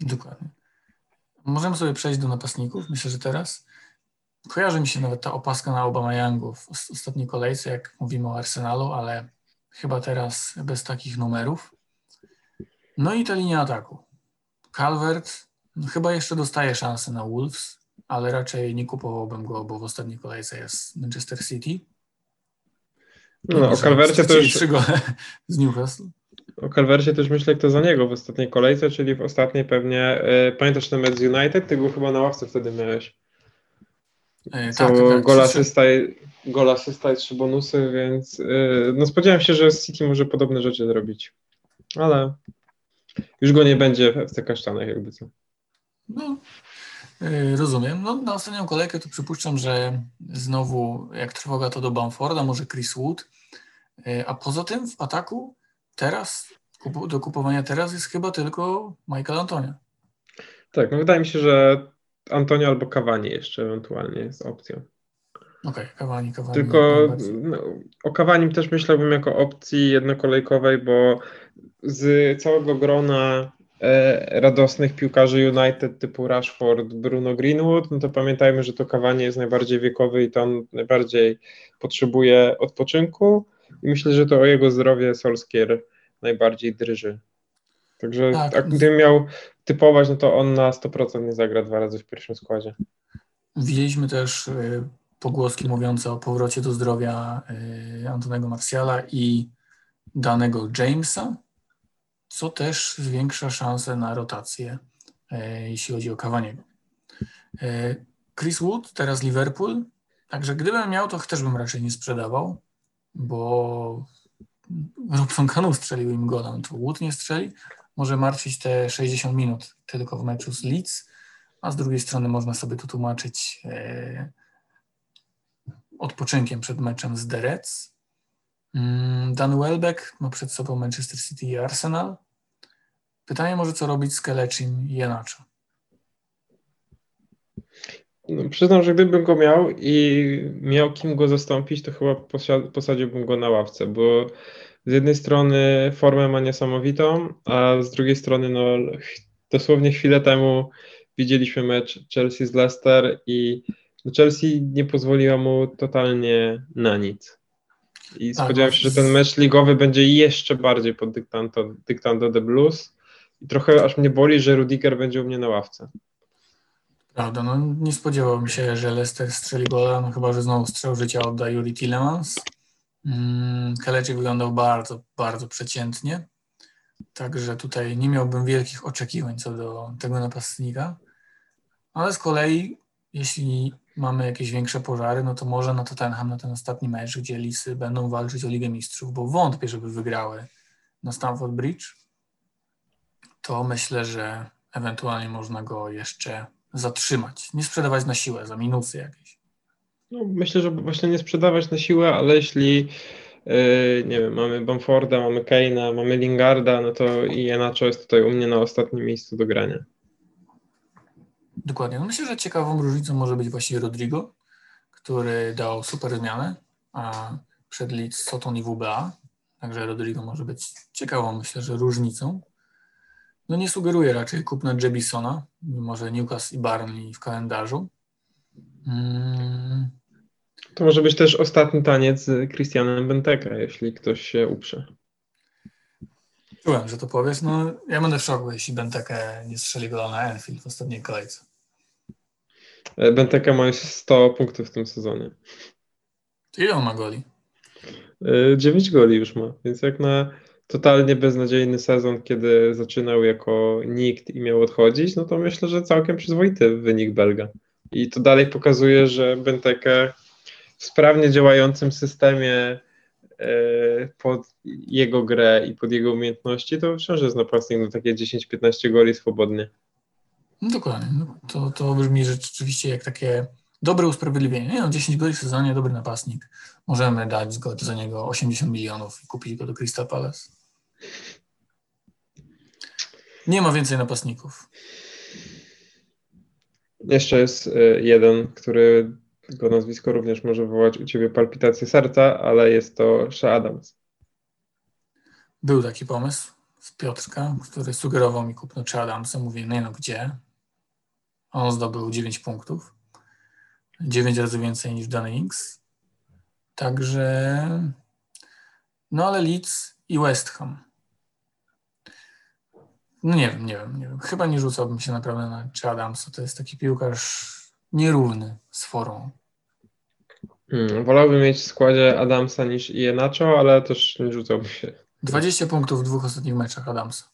Dokładnie. Możemy sobie przejść do napastników. Myślę, że teraz kojarzy mi się nawet ta opaska na Obama Youngu w ostatniej kolejce, jak mówimy o Arsenalu, ale chyba teraz bez takich numerów. No i ta linia ataku. Calvert no, chyba jeszcze dostaje szansę na Wolves, ale raczej nie kupowałbym go, bo w ostatniej kolejce jest Manchester City. No, no o Calvercie to już... Z Newcastle. O Calvercie też myślę, kto za niego w ostatniej kolejce, czyli w ostatniej pewnie, y, pamiętasz ten mecz z United? Ty go chyba na ławce wtedy miałeś. E, Co tak, tak, gol, asysta, gol asysta i trzy bonusy, więc y, no spodziewałem się, że City może podobne rzeczy zrobić. Ale już go nie będzie w FC Kasztanach jakby co. No, rozumiem. No, na ostatnią kolejkę to przypuszczam, że znowu jak trwoga to do Bamforda, może Chris Wood. Y, a poza tym w ataku teraz, do kupowania teraz jest chyba tylko Michael Antonia. Tak, no wydaje mi się, że Antonio albo Cavani jeszcze ewentualnie jest opcją. Okej, okay, Cavani, Cavani. Tylko no, o Cavani też myślałbym jako opcji jednokolejkowej, bo z całego grona radosnych piłkarzy United typu Rashford, Bruno Greenwood, no to pamiętajmy, że to Cavani jest najbardziej wiekowy i to on najbardziej potrzebuje odpoczynku i myślę, że to o jego zdrowie Solskier najbardziej drży. Także tak. gdybym miał typować, no to on na 100% nie zagra dwa razy w pierwszym składzie. Widzieliśmy też y, pogłoski mówiące o powrocie do zdrowia y, Antonego Marciala i danego Jamesa, co też zwiększa szanse na rotację, y, jeśli chodzi o Cavaniego. Chris Wood, teraz Liverpool, także gdybym miał, to też bym raczej nie sprzedawał, bo Robson Kanu strzelił im gola, no to Wood nie strzeli. Może martwić te 60 minut tylko w meczu z Leeds, a z drugiej strony można sobie to tłumaczyć e, odpoczynkiem przed meczem z The Reds. Mm, Dan Welbeck ma przed sobą Manchester City i Arsenal. Pytanie może, co robić z Keleczym i Janaczo. No, przyznam, że gdybym go miał i miał kim go zastąpić, to chyba posadziłbym go na ławce, bo z jednej strony formę ma niesamowitą, a z drugiej strony no, dosłownie chwilę temu widzieliśmy mecz Chelsea z Leicester i no, Chelsea nie pozwoliła mu totalnie na nic. I tak, spodziewałem się, że ten mecz ligowy będzie jeszcze bardziej pod dyktando, dyktando The Blues i trochę aż mnie boli, że Rudiger będzie u mnie na ławce. Prawda, no nie spodziewałbym się, że Leicester strzeli gola, no chyba, że znowu strzał życia odda Juri Tillemans. Mm, wyglądał bardzo, bardzo przeciętnie, także tutaj nie miałbym wielkich oczekiwań co do tego napastnika, ale z kolei jeśli mamy jakieś większe pożary, no to może na Tottenham na ten ostatni mecz, gdzie Lisy będą walczyć o Ligę Mistrzów, bo wątpię, żeby wygrały na Stamford Bridge, to myślę, że ewentualnie można go jeszcze zatrzymać, nie sprzedawać na siłę za minusy jakieś. No, myślę, że właśnie nie sprzedawać na siłę, ale jeśli yy, nie wiem, mamy Bamforda, mamy Keina, mamy Lingarda, no to i Jenacho jest tutaj u mnie na ostatnim miejscu do grania. Dokładnie. No myślę, że ciekawą różnicą może być właśnie Rodrigo, który dał super zmianę, a przed Leeds Soton i WBA, także Rodrigo może być ciekawą, myślę, że różnicą. No nie sugeruje raczej kupna Jebisona, mimo że Newcastle i Barnley w kalendarzu. Hmm. To może być też ostatni taniec z Christianem Benteke, jeśli ktoś się uprze. Czułem, że to powiesz. No, ja będę w szoku, jeśli Benteke nie strzeli go na Enfield w ostatniej kolejce. E, Benteke ma już 100 punktów w tym sezonie. Ile on ma goli? 9 e, goli już ma, więc jak na totalnie beznadziejny sezon, kiedy zaczynał jako nikt i miał odchodzić, no to myślę, że całkiem przyzwoity wynik Belga. I to dalej pokazuje, że Benteke w sprawnie działającym systemie e, pod jego grę i pod jego umiejętności, to wciąż jest napastnik na takie 10-15 goli swobodnie. No dokładnie. No to, to brzmi rzeczywiście jak takie dobre usprawiedliwienie. Nie no, 10 goli w sezonie, dobry napastnik. Możemy dać zgodę za niego 80 milionów i kupić go do Crystal Palace. Nie ma więcej napastników. Jeszcze jest y, jeden, który jego nazwisko również może wywołać u ciebie palpitację serca, ale jest to Shea Adams. Był taki pomysł z Piotrka, który sugerował mi kupno Shea Adamsa. Mówię, no, no gdzie? On zdobył 9 punktów. 9 razy więcej niż Danny Ings. Także no ale Leeds i West Ham. No nie wiem, nie wiem, nie wiem. Chyba nie rzucałbym się naprawdę na czy Adamsa. To jest taki piłkarz nierówny z formą. Hmm, wolałbym mieć w składzie Adamsa niż Ienacho, ale też nie rzucałbym się. 20 punktów w dwóch ostatnich meczach Adamsa.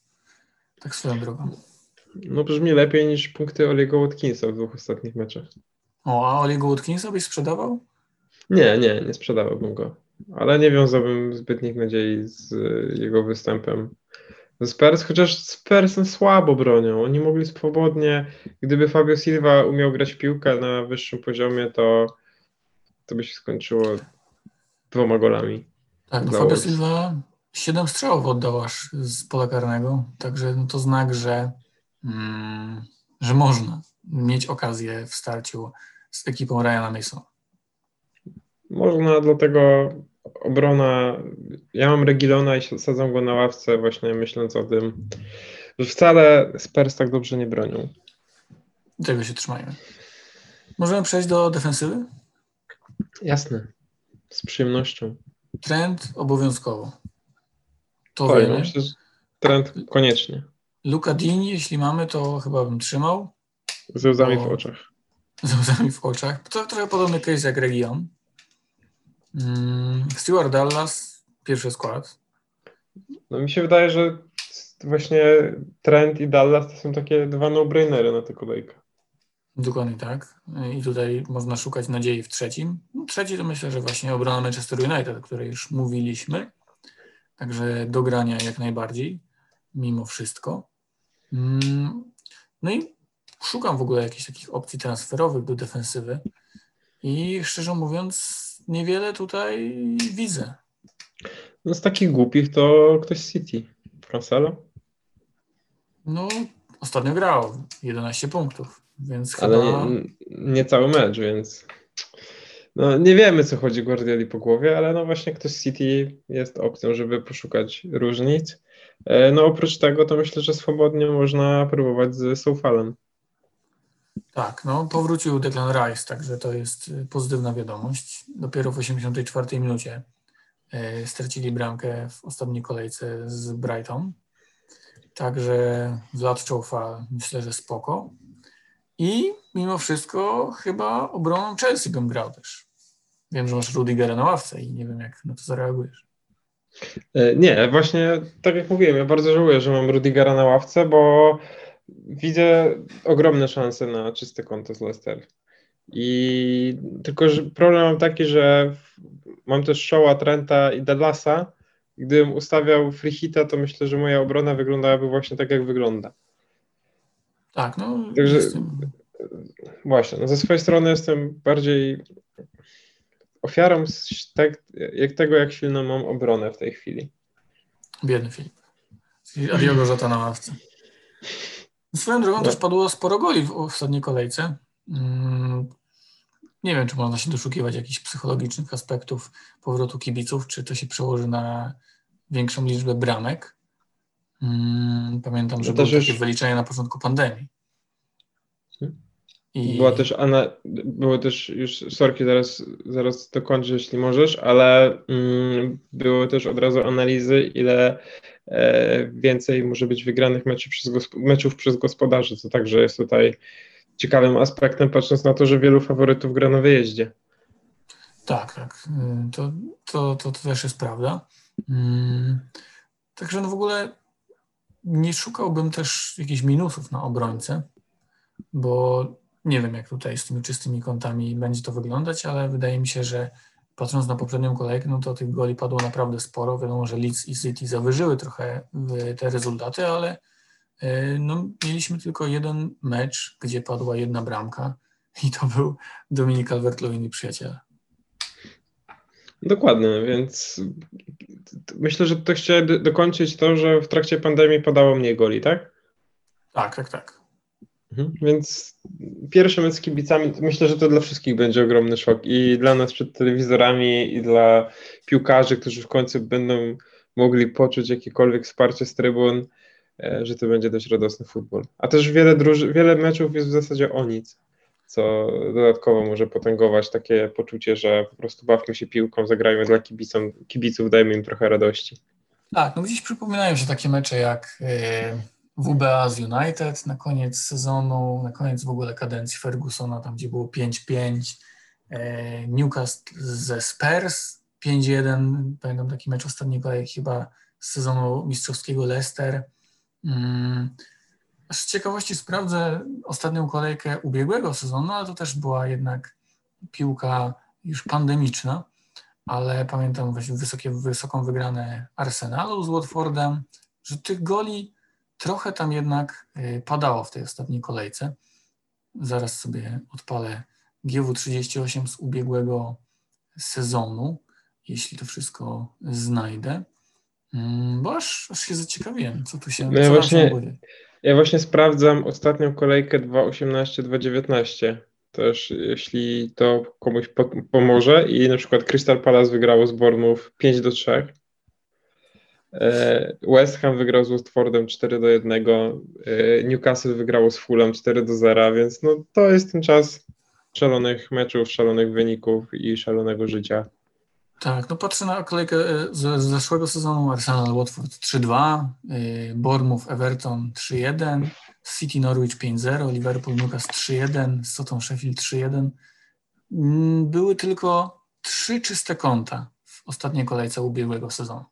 Tak swoją drogą. No brzmi lepiej niż punkty Oliego Watkinsa w dwóch ostatnich meczach. O, a Oliego Watkinsa byś sprzedawał? Nie, nie, nie sprzedawałbym go. Ale nie wiązałbym zbytnich nadziei z jego występem Spurs, chociaż Spurs słabo bronią. Oni mogli swobodnie, gdyby Fabio Silva umiał grać piłkę na wyższym poziomie, to, to by się skończyło dwoma golami. Tak, no Fabio Silva siedem strzałów oddał aż z pola karnego, także no to znak, że, mm, że można mieć okazję w starciu z ekipą Ryana Masona. Można, dlatego obrona, ja mam Regilona i sadzam go na ławce właśnie myśląc o tym, że wcale Spurs tak dobrze nie bronią. Tego się trzymajmy. Możemy przejść do defensywy? Jasne. Z przyjemnością. Trend obowiązkowo. To tak, wiemy. Myślę, trend koniecznie. Luka Dini, jeśli mamy, to chyba bym trzymał. Z łzami w oczach. <laughs> Z łzami w oczach. To trochę podobny case jak Region. Mm, Stuart Dallas, pierwszy skład. No mi się wydaje, że właśnie Trent i Dallas to są takie dwa no-brainery na tę kolejkę. Dokładnie tak. I tutaj można szukać nadziei w trzecim. No, trzeci to myślę, że właśnie obrona Manchester United, o której już mówiliśmy. także do grania jak najbardziej, mimo wszystko. Mm, no i szukam w ogóle jakichś takich opcji transferowych do defensywy i szczerze mówiąc niewiele tutaj widzę. No z takich głupich to ktoś z City. Cancelo? No, ostatnio grał 11 punktów, więc Ale chyba... nie, nie cały mecz, więc no, nie wiemy, co chodzi Guardioli po głowie, ale no właśnie ktoś z City jest opcją, żeby poszukać różnic. E, no oprócz tego to myślę, że swobodnie można próbować z Soufalem. Tak, no powrócił Declan Rice, także to jest y, pozytywna wiadomość. Dopiero w 84 minucie y, stracili bramkę w ostatniej kolejce z Brighton. Także Vlad Czoufal myślę, że spoko. I mimo wszystko chyba obroną Chelsea bym grał też. Wiem, że masz Rudigera na ławce i nie wiem, jak na to zareagujesz. E, nie, właśnie tak jak mówiłem, ja bardzo żałuję, że mam Rudigera na ławce, bo widzę ogromne szanse na czyste konto z Leicester. I tylko że problem mam taki, że mam też Showa, Trenta i Dallasa. Gdybym ustawiał free hita, to myślę, że moja obrona wyglądałaby właśnie tak, jak wygląda. Tak, no. Także właśnie, no ze swojej strony jestem bardziej ofiarą tak, jak tego, jak silną mam obronę w tej chwili. Biedny Filip. A Diogo Żota na ławce. Swoją drogą no. też padło sporo goli w ostatniej kolejce. Mm, nie wiem, czy można się doszukiwać jakichś psychologicznych aspektów powrotu kibiców, czy to się przełoży na większą liczbę bramek. Mm, pamiętam, że to było takie wyliczenie na początku pandemii. I... Była też, było też już, sorki, zaraz, zaraz dokończę, jeśli możesz, ale mm, były też od razu analizy, ile więcej może być wygranych meczów przez, meczów przez gospodarzy, co także jest tutaj ciekawym aspektem, patrząc na to, że wielu faworytów gra na wyjeździe. Tak, tak. Y, to, to, to, to też jest prawda. Mm, także no w ogóle nie szukałbym też jakichś minusów na obrońcę, bo nie wiem, jak tutaj z tymi czystymi kątami będzie to wyglądać, ale wydaje mi się, że patrząc na poprzednią kolejkę, no to tych goli padło naprawdę sporo. Wiadomo, że Leeds i City zawyżyły trochę te rezultaty, ale e, no, mieliśmy tylko jeden mecz, gdzie padła jedna bramka i to był Dominik Calvert-Lewin i przyjaciele. Dokładnie, więc myślę, że to chciałem dokończyć to, że w trakcie pandemii padało mniej goli, tak? Tak, tak, tak. Mhm. Więc pierwszy mecz z kibicami, myślę, że to dla wszystkich będzie ogromny szok i dla nas przed telewizorami, i dla piłkarzy, którzy w końcu będą mogli poczuć jakiekolwiek wsparcie z trybun, e, że to będzie dość radosny futbol. A też wiele, druży- wiele meczów jest w zasadzie o nic, co dodatkowo może potęgować takie poczucie, że po prostu bawmy się piłką, zagrajmy dla kibicom, kibiców, dajmy im trochę radości. Tak, no gdzieś przypominają się takie mecze jak yy WBA z United na koniec sezonu, na koniec w ogóle kadencji Fergusona, tam gdzie było 5-5, e, Newcastle ze Spurs 5-1, pamiętam taki mecz ostatni kolejki chyba z sezonu mistrzowskiego Leicester. Mm, z ciekawości sprawdzę ostatnią kolejkę ubiegłego sezonu, ale to też była jednak piłka już pandemiczna, ale pamiętam wysokie, wysoką wygranę Arsenalu z Watfordem, że tych goli Trochę tam jednak y, padało w tej ostatniej kolejce. Zaraz sobie odpalę GW38 z ubiegłego sezonu, jeśli to wszystko znajdę. Mm, bo aż, aż się zaciekawiłem, co tu się no ja właśnie, Ja właśnie sprawdzam ostatnią kolejkę 2.18-2.19. Też jeśli to komuś pomoże i na przykład Crystal Palace wygrało z Bournemouth 5 do 3 E, West Ham wygrał z Watfordem 4 do 1, e, Newcastle wygrało z Fulham 4 do 0, więc no, to jest ten czas szalonych meczów, szalonych wyników i szalonego życia. Tak, no patrzę na kolejkę e, z zeszłego sezonu Arsenal Watford 3-2, Bournemouth Everton 3-1, City Norwich 5-0, Liverpool Newcastle 3-1, Soton Sheffield 3-1. Mm, były tylko trzy czyste konta w ostatniej kolejce ubiegłego sezonu.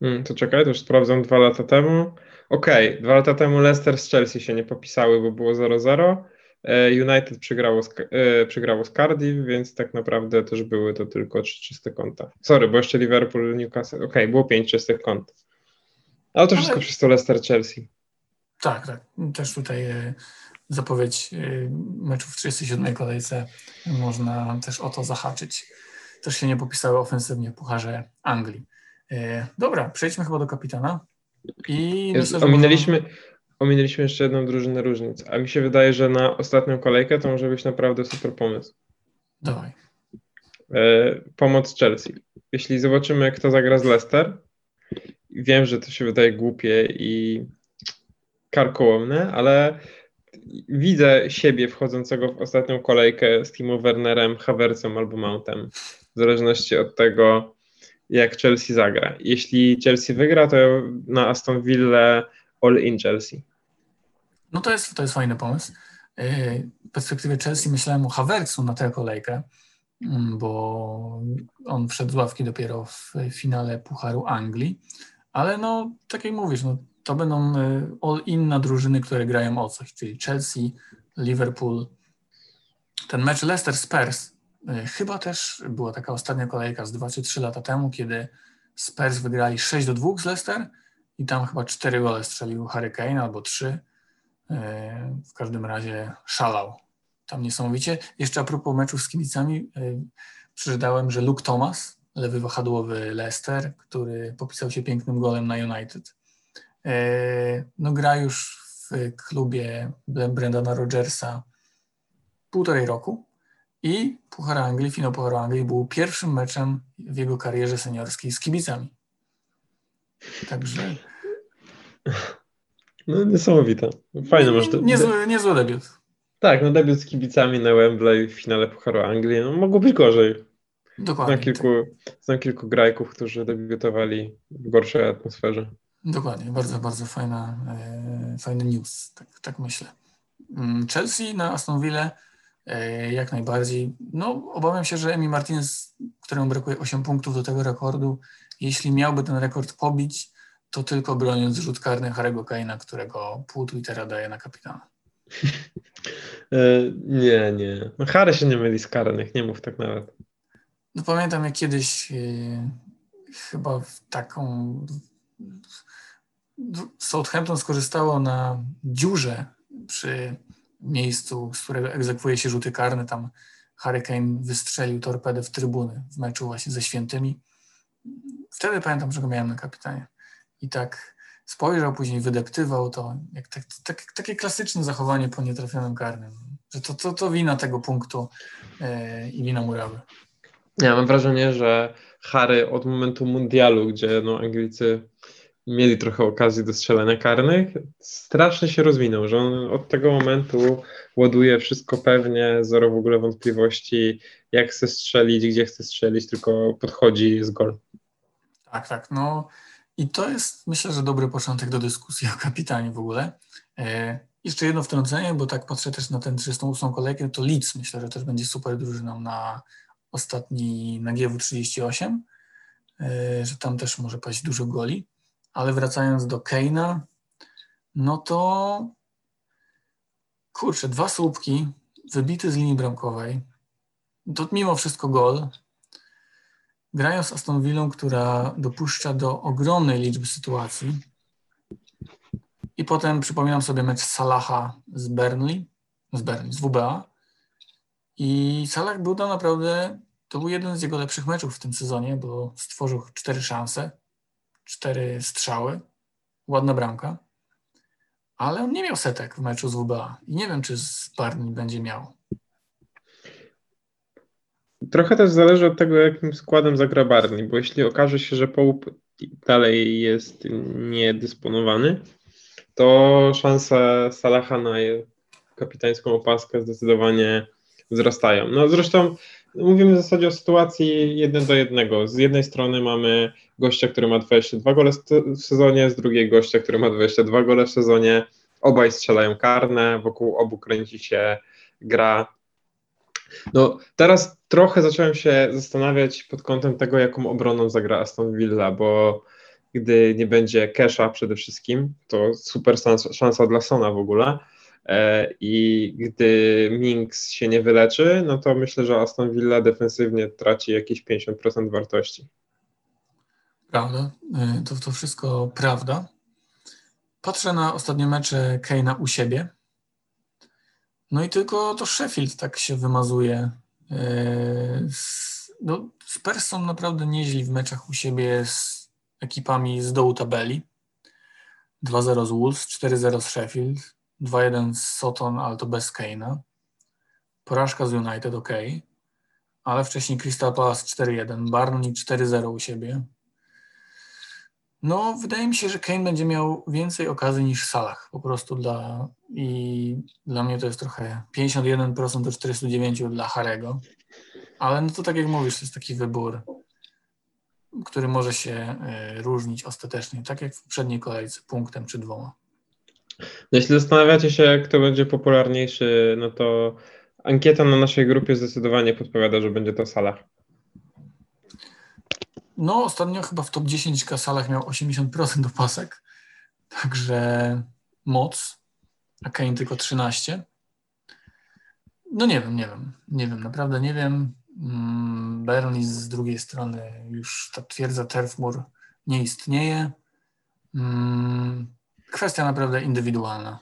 Hmm, to czekaj, to już sprawdzam dwa lata temu. Okej, okay, dwa lata temu Leicester z Chelsea się nie popisały, bo było 0-0. E, United przegrało z, e, przegrało z Cardiff, więc tak naprawdę też były to tylko trzy czyste konta. Sorry, bo jeszcze Liverpool, Newcastle, okej, okay, było pięć czystych kont. Ale to wszystko Ale... przez to Leicester, Chelsea. Tak, tak. Też tutaj e, zapowiedź meczu w 37 kolejce można też o to zahaczyć. Też się nie popisały ofensywnie w Pucharze Anglii. Dobra, przejdźmy chyba do kapitana. I myślę, ominęliśmy, ominęliśmy jeszcze jedną drużynę różnic, a mi się wydaje, że na ostatnią kolejkę to może być naprawdę super pomysł. Dawaj. E, pomoc Chelsea. Jeśli zobaczymy, kto zagra z Leicester, wiem, że to się wydaje głupie i karkołomne, ale widzę siebie wchodzącego w ostatnią kolejkę z Timo Wernerem, Havertzem albo Mountem, w zależności od tego, jak Chelsea zagra. Jeśli Chelsea wygra, to na Aston Villa all in Chelsea. No to jest, to jest fajny pomysł. E, w perspektywie Chelsea myślałem o Havertzu na tę kolejkę, mm, bo on wszedł z ławki dopiero w finale Pucharu Anglii, ale no, tak jak mówisz, no, to będą e, all in na drużyny, które grają o coś, czyli Chelsea, Liverpool. Ten mecz Leicester-Spurs e, chyba też była taka ostatnia kolejka z 2 czy 3 lata temu, kiedy Spurs wygrali 6 do 2 z Leicester i tam chyba 4 gole strzelił Harry Kane albo 3 E, w każdym razie szalał. Tam niesamowicie. Jeszcze a propos meczów z kibicami, e, przeczytałem, że Luke Thomas, lewy wahadłowy Leicester, który popisał się pięknym golem na United, e, no gra już w klubie Brendana Rogersa półtorej roku i Puchar Anglii, finał Pucharu Anglii był pierwszym meczem w jego karierze seniorskiej z kibicami. Także no niesamowite. Fajne może. Nie, niezły, niezły debiut. Tak, no debiut z kibicami na Wembley w finale Pucharu Anglii. No mogło być gorzej. Dokładnie. Znam kilku, znam kilku grajków, którzy debiutowali w gorszej atmosferze. Dokładnie, bardzo, bardzo fajna, e, fajny news, tak, tak myślę. Mm, Chelsea na Aston Villa jak najbardziej. No, obawiam się, że Emi Martinez, któremu brakuje 8 punktów do tego rekordu, jeśli miałby ten rekord pobić, to tylko broniąc rzut karny Harry'ego Kane'a, którego pół Twittera daje na kapitana. <laughs> E, nie, nie. No Harry się nie myli z karnych, nie mów tak nawet. No pamiętam jak kiedyś yy, chyba w taką Southampton skorzystało na dziurze przy miejscu, z którego egzekwuje się rzuty karne. Tam Harry Kane wystrzelił torpedę w trybuny w meczu właśnie ze Świętymi. Wtedy pamiętam, że go miałem na kapitanie i tak spojrzał, później wydeptywał to, jak tak, tak, takie klasyczne zachowanie po nietrafionym karnym, że to, to, to wina tego punktu yy, i wina Murawy. Ja mam wrażenie, że Harry od momentu mundialu, gdzie no, Anglicy mieli trochę okazji do strzelania karnych, strasznie się rozwinął, że on od tego momentu ładuje wszystko pewnie, zero w ogóle wątpliwości, jak chce strzelić, gdzie chce strzelić, tylko podchodzi z gol. Tak, tak, no i to jest, myślę, że dobry początek do dyskusji o kapitanie w ogóle. E, jeszcze jedno wtrącenie, bo tak patrzę też na tę 38 kolejkę, to Leeds myślę, że też będzie super drużyną na ostatni, na GW38, e, że tam też może paść dużo goli. Ale wracając do Keina, no to kurczę, dwa słupki, wybity z linii bramkowej, to mimo wszystko gol, grają z Aston Villą, która dopuszcza do ogromnej liczby sytuacji. I potem przypominam sobie mecz Salaha z Burnley, z Burnley, z WBA. I Salah był tam naprawdę, to był jeden z jego lepszych meczów w tym sezonie, bo stworzył cztery szanse, cztery strzały, ładna bramka. Ale on nie miał setek w meczu z WBA i nie wiem, czy z Burnley będzie miał. Trochę też zależy od tego, jakim składem zagra Barney, bo jeśli okaże się, że Pope dalej jest niedysponowany, to szanse Salaha na kapitańską opaskę zdecydowanie wzrastają. No zresztą mówimy w zasadzie o sytuacji jeden do jednego. Z jednej strony mamy gościa, który ma 22 gole w sezonie, z drugiej gościa, który ma 22 gole w sezonie. Obaj strzelają karne, wokół obu kręci się gra no, teraz trochę zacząłem się zastanawiać pod kątem tego, jaką obroną zagra Aston Villa, bo gdy nie będzie Kesha przede wszystkim, to super szansa, dla Sona w ogóle, i gdy Minks się nie wyleczy, no to myślę, że Aston Villa defensywnie traci jakieś 50% wartości. Prawda, y, to, to wszystko prawda. Patrzę na ostatnie mecze Keina u siebie. No i tylko to Sheffield tak się wymazuje. Y, no, Spurs są naprawdę nieźli w meczach u siebie z ekipami z dołu tabeli. 2-0 z Wolves, 4-0 z Sheffield, 2-1 z Soton, ale to bez Keina. Porażka z United, ok. Ale wcześniej Crystal Palace 4-1, Barney 4-0 u siebie. No, wydaje mi się, że Kane będzie miał więcej okazji niż Salah. Po prostu dla. I dla mnie to jest trochę 51% do 49% dla Harego. Ale no to tak jak mówisz, to jest taki wybór, który może się y, różnić ostatecznie, tak jak w poprzedniej kolejce, punktem czy dwoma. No jeśli zastanawiacie się, kto będzie popularniejszy, no to ankieta na naszej grupie zdecydowanie podpowiada, że będzie to Salah. No, ostatnio chyba w top 10 kasalach miał 80% opasek, także moc, a Kane tylko 13. No nie wiem, nie wiem, nie wiem, naprawdę nie wiem. Mm, Burnley z drugiej strony już ta twierdza Turfmur nie istnieje. Mm, kwestia naprawdę indywidualna.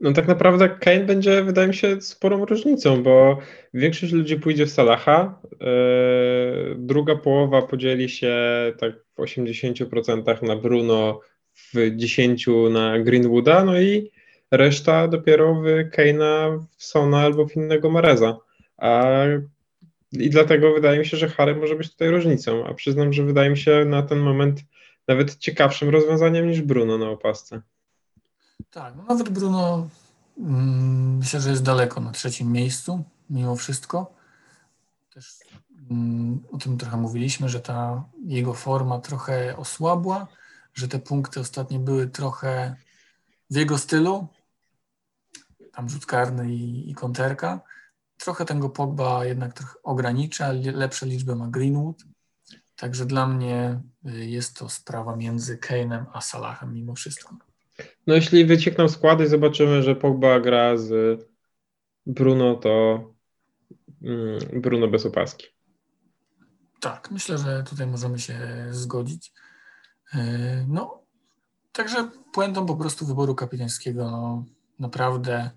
No tak naprawdę Kane będzie, wydaje mi się, sporą różnicą, bo większość ludzi pójdzie w Salaha, yy, druga połowa podzieli się tak w 80% na Bruno, w 10% na Greenwooda, no i reszta dopiero w Kane'a, w Sona albo w innego Mareza. A, I dlatego wydaje mi się, że Harry może być tutaj różnicą, a przyznam, że wydaje mi się na ten moment nawet ciekawszym rozwiązaniem niż Bruno na opasce. Tak, no nawet Bruno mm, myślę, że jest daleko na trzecim miejscu, mimo wszystko. Też mm, o tym trochę mówiliśmy, że ta jego forma trochę osłabła, że te punkty ostatnie były trochę w jego stylu, tam rzut karny i, i konterka. Trochę tego Pogba jednak trochę ogranicza, lepsze liczby ma Greenwood. Także dla mnie y, jest to sprawa między Kane'em a Salahem mimo wszystko. No jeśli wyciekną składy, zobaczymy, że Pogba gra z Bruno, to mm, Bruno bez opaski. Tak, myślę, że tutaj możemy się zgodzić. Y, no, także puentą po prostu wyboru kapitańskiego, no naprawdę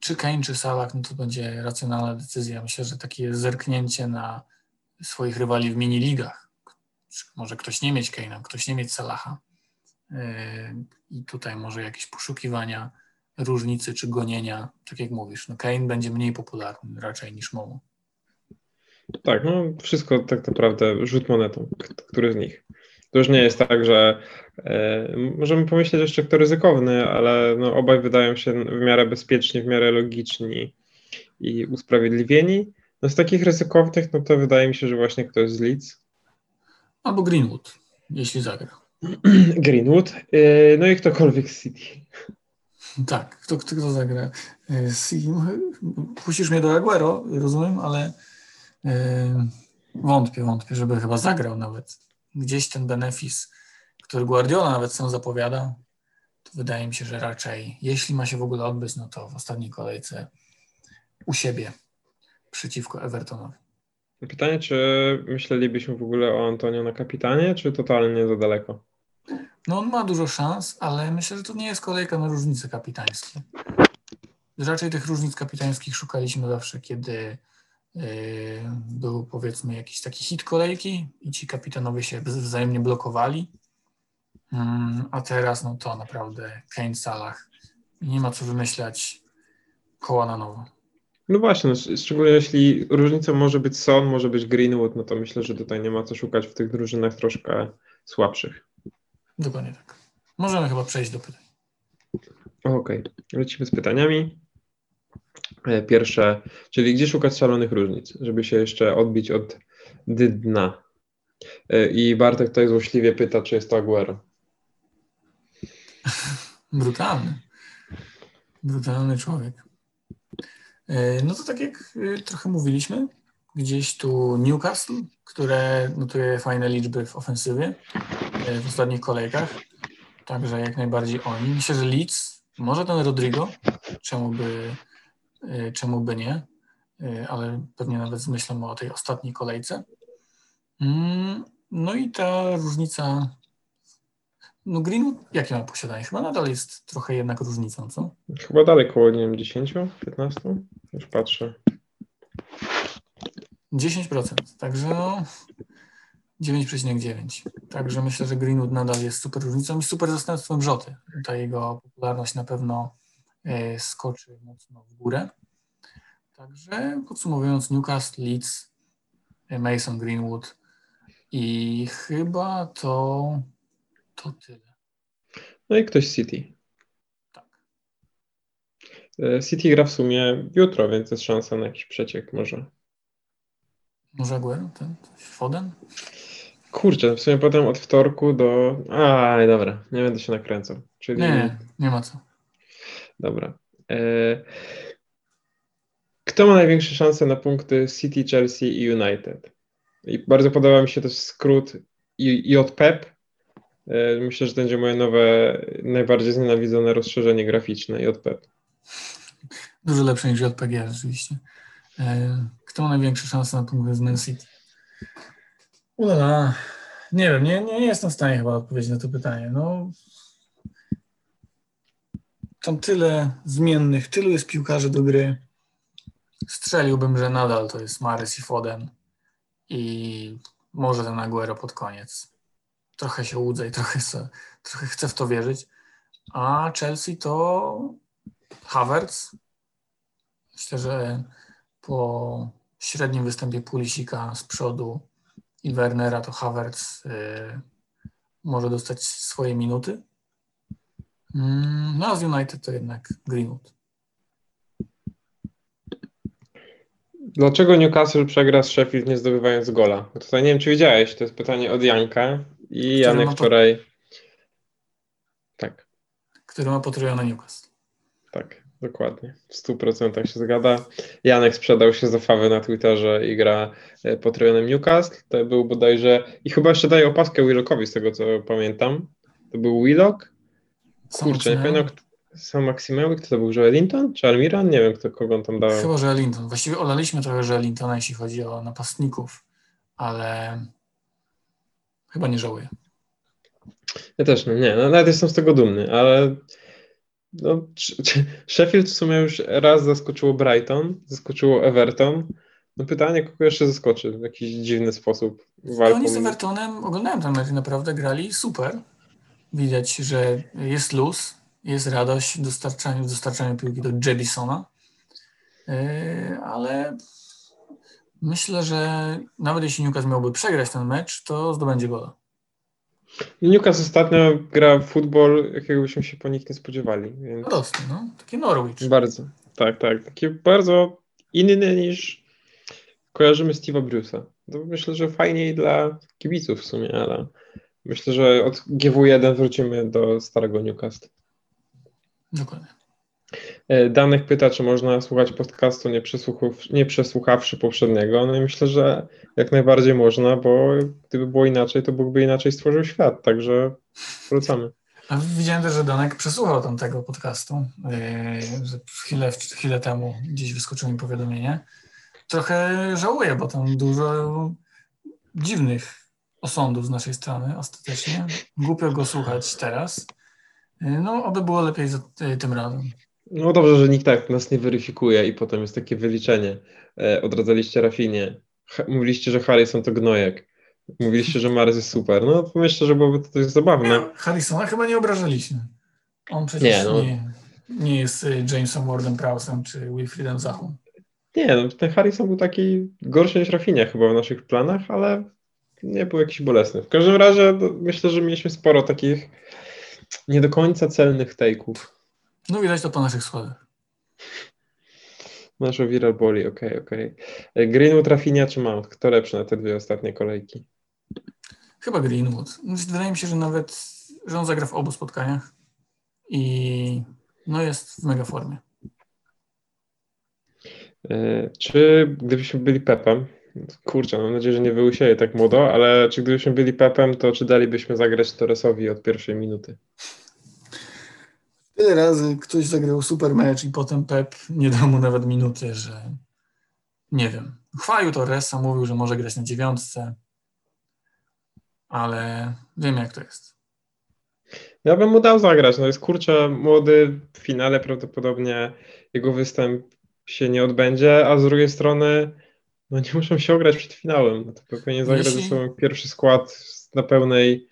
czy Kane, czy Salah, no to będzie racjonalna decyzja. Myślę, że takie zerknięcie na swoich rywali w mini-ligach. Może ktoś nie mieć Kane'a, ktoś nie mieć Salaha. I tutaj może jakieś poszukiwania różnicy czy gonienia, tak jak mówisz, no Kane będzie mniej popularny raczej niż Momo. Tak, no wszystko tak naprawdę rzut monetą, który z nich. To już nie jest tak, że e, możemy pomyśleć jeszcze, kto ryzykowny, ale no, obaj wydają się w miarę bezpieczni, w miarę logiczni i usprawiedliwieni. No z takich ryzykownych, no to wydaje mi się, że właśnie ktoś z Leeds. Albo Greenwood, jeśli zagra. <clears throat> Greenwood, e, no i ktokolwiek z City. Tak, kto, kto, kto zagra? E, puścisz mnie do Aguero, rozumiem, ale e, wątpię, wątpię, żeby chyba zagrał nawet gdzieś ten benefis, który Guardiola nawet sam zapowiada, to wydaje mi się, że raczej, jeśli ma się w ogóle odbyć, no to w ostatniej kolejce u siebie przeciwko Evertonowi. Pytanie, czy myślelibyśmy w ogóle o Antonio na kapitanie, czy totalnie za daleko? No on ma dużo szans, ale myślę, że to nie jest kolejka na różnice kapitańskie. Raczej tych różnic kapitańskich szukaliśmy zawsze, kiedy Yy, był powiedzmy jakiś taki hit kolejki i ci kapitanowie się wzajemnie blokowali. Mm, a teraz no to naprawdę Kane Salah. Nie ma co wymyślać koła na nowo. No właśnie, no, szczególnie jeśli różnicą może być Son, może być Greenwood, no to myślę, że tutaj nie ma co szukać w tych drużynach troszkę słabszych. Dokładnie tak. Możemy chyba przejść do pytań. Okej, okay. lecimy z pytaniami. E, pierwsze, czyli gdzie szukać szalonych różnic, żeby się jeszcze odbić od dna. E, I Bartek tutaj złośliwie pyta, czy jest to Aguero. <laughs> Brutalny. Brutalny człowiek. E, no to tak jak trochę mówiliśmy, gdzieś tu Newcastle, które notuje fajne liczby w ofensywie w ostatnich kolejkach. Także jak najbardziej oni. Myślę, że Leeds, może ten Rodrigo, czemu by, y, czemu by nie, y, ale pewnie nawet z myślą o tej ostatniej kolejce. Mm, No i ta różnica, no Greenwood jakie ma posiadanie? Chyba nadal jest trochę jednak różnicą, co? Chyba dalej koło, nie wiem, 10, 15? Już patrzę. 10%, także no 9,9. Także myślę, że Greenwood nadal jest super różnicą i super zastępstwem Rzoty. Ta jego popularność na pewno e, skoczy mocno w górę. Także podsumowując, Newcastle, Leeds, e, Mason Greenwood i chyba to, to tyle. No i ktoś City. Tak. E, City gra w sumie jutro, więc jest szansa na jakiś przeciek może. Może Aguero, ten Foden? Kurczę, w sumie potem od wtorku do... A, dobra, nie będę się nakręcał. Czyli... Nie, nie ma co. Dobra. E... Kto ma największe szanse na punkty City, Chelsea i United? I bardzo podoba mi się też skrót JPEP. E, Myślę, że to będzie moje nowe, najbardziej znienawidzone rozszerzenie graficzne JPEP. Dużo lepsze niż JPG rzeczywiście. E, Kto ma największe szanse na punkty z Man City? Ulala. Nie wiem, nie, nie jestem w stanie chyba odpowiedzieć na to pytanie. No, tam tyle zmiennych, tylu jest piłkarzy do gry. Strzeliłbym, że nadal to jest Marys i Foden i może ten Aguero pod koniec. Trochę się łudzę i trochę, se, trochę chcę w to wierzyć. A Chelsea to Havertz. Myślę, że po średnim występie Pulisika z przodu i Wernera to Havertz y, może dostać swoje minuty. Mm, No a z United to jednak Greenwood. Dlaczego Newcastle przegra z Sheffield nie zdobywając gola? No Tutaj nie wiem, czy widziałeś, to jest pytanie od Janka i Janek ma wczoraj... Tak, który ma potrojone Newcastle. tak, dokładnie. W 100% się zgadza. Janek sprzedał się za fawę na Twitterze i gra e, potrojonym Newcastle. To był bodajże... I chyba jeszcze daje opaskę Willockowi, z tego co pamiętam. To był Willock? Kurczę, nie pamiętam. Sam Maximeły, kto to był? Joelinton czy Almiran? Nie wiem, kto, kogo on tam dał. Chyba, że Ellington. Właściwie olaliśmy trochę że Ellingtona, jeśli chodzi o napastników, ale chyba nie żałuję. Ja też nie, nie, no, nawet jestem z tego dumny, ale no, Sheffield w sumie już raz zaskoczyło Brighton, zaskoczyło Everton. No pytanie, kogo jeszcze zaskoczy w jakiś dziwny sposób No walką. oni z Evertonem, oglądałem ten mecz naprawdę grali super. Widać, że jest luz, jest radość w dostarczaniu, w dostarczaniu piłki do Jebisona, Yy, ale myślę, że nawet jeśli Newcastle miałby przegrać ten mecz, to zdobędzie gola. Newcastle ostatnio gra w futbol, jakiego byśmy się po nich nie spodziewali, więc Radosny, no. Taki Norwich. bardzo, tak, tak, taki bardzo inny niż kojarzymy Steve'a Bruce'a. To myślę, że fajniej dla kibiców w sumie, ale myślę, że od GW1 wrócimy do starego Newcastle. Dokładnie. E, Danek pyta, czy można słuchać podcastu nie, nie przesłuchawszy poprzedniego. No i myślę, że jak najbardziej można, bo gdyby było inaczej, to Bóg by inaczej stworzył świat, także wracamy. A widziałem też, że Danek przesłuchał tamtego podcastu, że chwilę, chwilę temu gdzieś wyskoczyło mi powiadomienie. Trochę żałuję, bo tam dużo dziwnych osądów z naszej strony ostatecznie. Głupio go słuchać teraz. Yy, No, oby było lepiej tym razem. No dobrze, że nikt tak nas nie weryfikuje i potem jest takie wyliczenie. E, odradzaliście Rafinie. Ha- Mówiliście, że Harrison to gnojek. Mówiliście, że Mares jest super. No myślę, że byłoby to dość zabawne. Harrisona chyba nie obrażaliśmy. On przecież Nie, no. nie, nie jest y, Jamesem Wardem Prowsem czy Wilfriedem Zachą. Nie, no ten Harrison był taki gorszy niż Rafinia chyba w naszych planach, ale nie był jakiś bolesny. W każdym razie no, myślę, że mieliśmy sporo takich nie do końca celnych take'ów. No widać to po naszych słowach. Nasza viral boli, okej, okej. E, Greenwood, Rafinia czy Mount? Kto lepszy na te dwie ostatnie kolejki? Chyba Greenwood. Wydaje mi się, że nawet, że on zagra w obu spotkaniach i no jest w mega formie. E, Czy gdybyśmy byli Pepem, kurczę, mam nadzieję, że nie wyłysieje tak młodo, ale czy gdybyśmy byli Pepem, to czy dalibyśmy zagrać Torresowi od pierwszej minuty? Tyle razy ktoś zagrał super mecz i potem Pep nie dał mu nawet minuty, że nie wiem. Chwalił to Resa, mówił, że może grać na dziewiątce, ale wiem jak to jest. Ja bym mu dał zagrać. No jest kurczę młody w finale prawdopodobnie jego występ się nie odbędzie, a z drugiej strony no nie muszą się ograć przed finałem. No to powinien zagrać Jeśli- ze sobą pierwszy skład na pełnej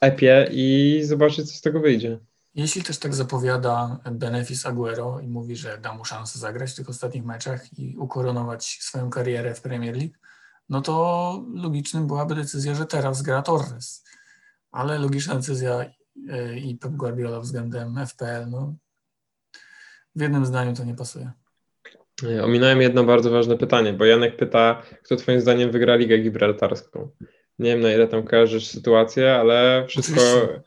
epie i zobaczyć, co z tego wyjdzie. Jeśli też tak zapowiada Benefis Aguero i mówi, że da mu szansę zagrać w tych ostatnich meczach i ukoronować swoją karierę w Premier League, no to logicznym byłaby decyzja, że teraz gra Torres. Ale logiczna decyzja y, i Pep Guardiola względem FPL, no w jednym zdaniu to nie pasuje. E, Ominąłem jedno bardzo ważne pytanie, bo Janek pyta, kto twoim zdaniem wygra Ligę Gibraltarską. Nie wiem, na ile tam kojarzysz sytuację, ale wszystko, Oczywiście.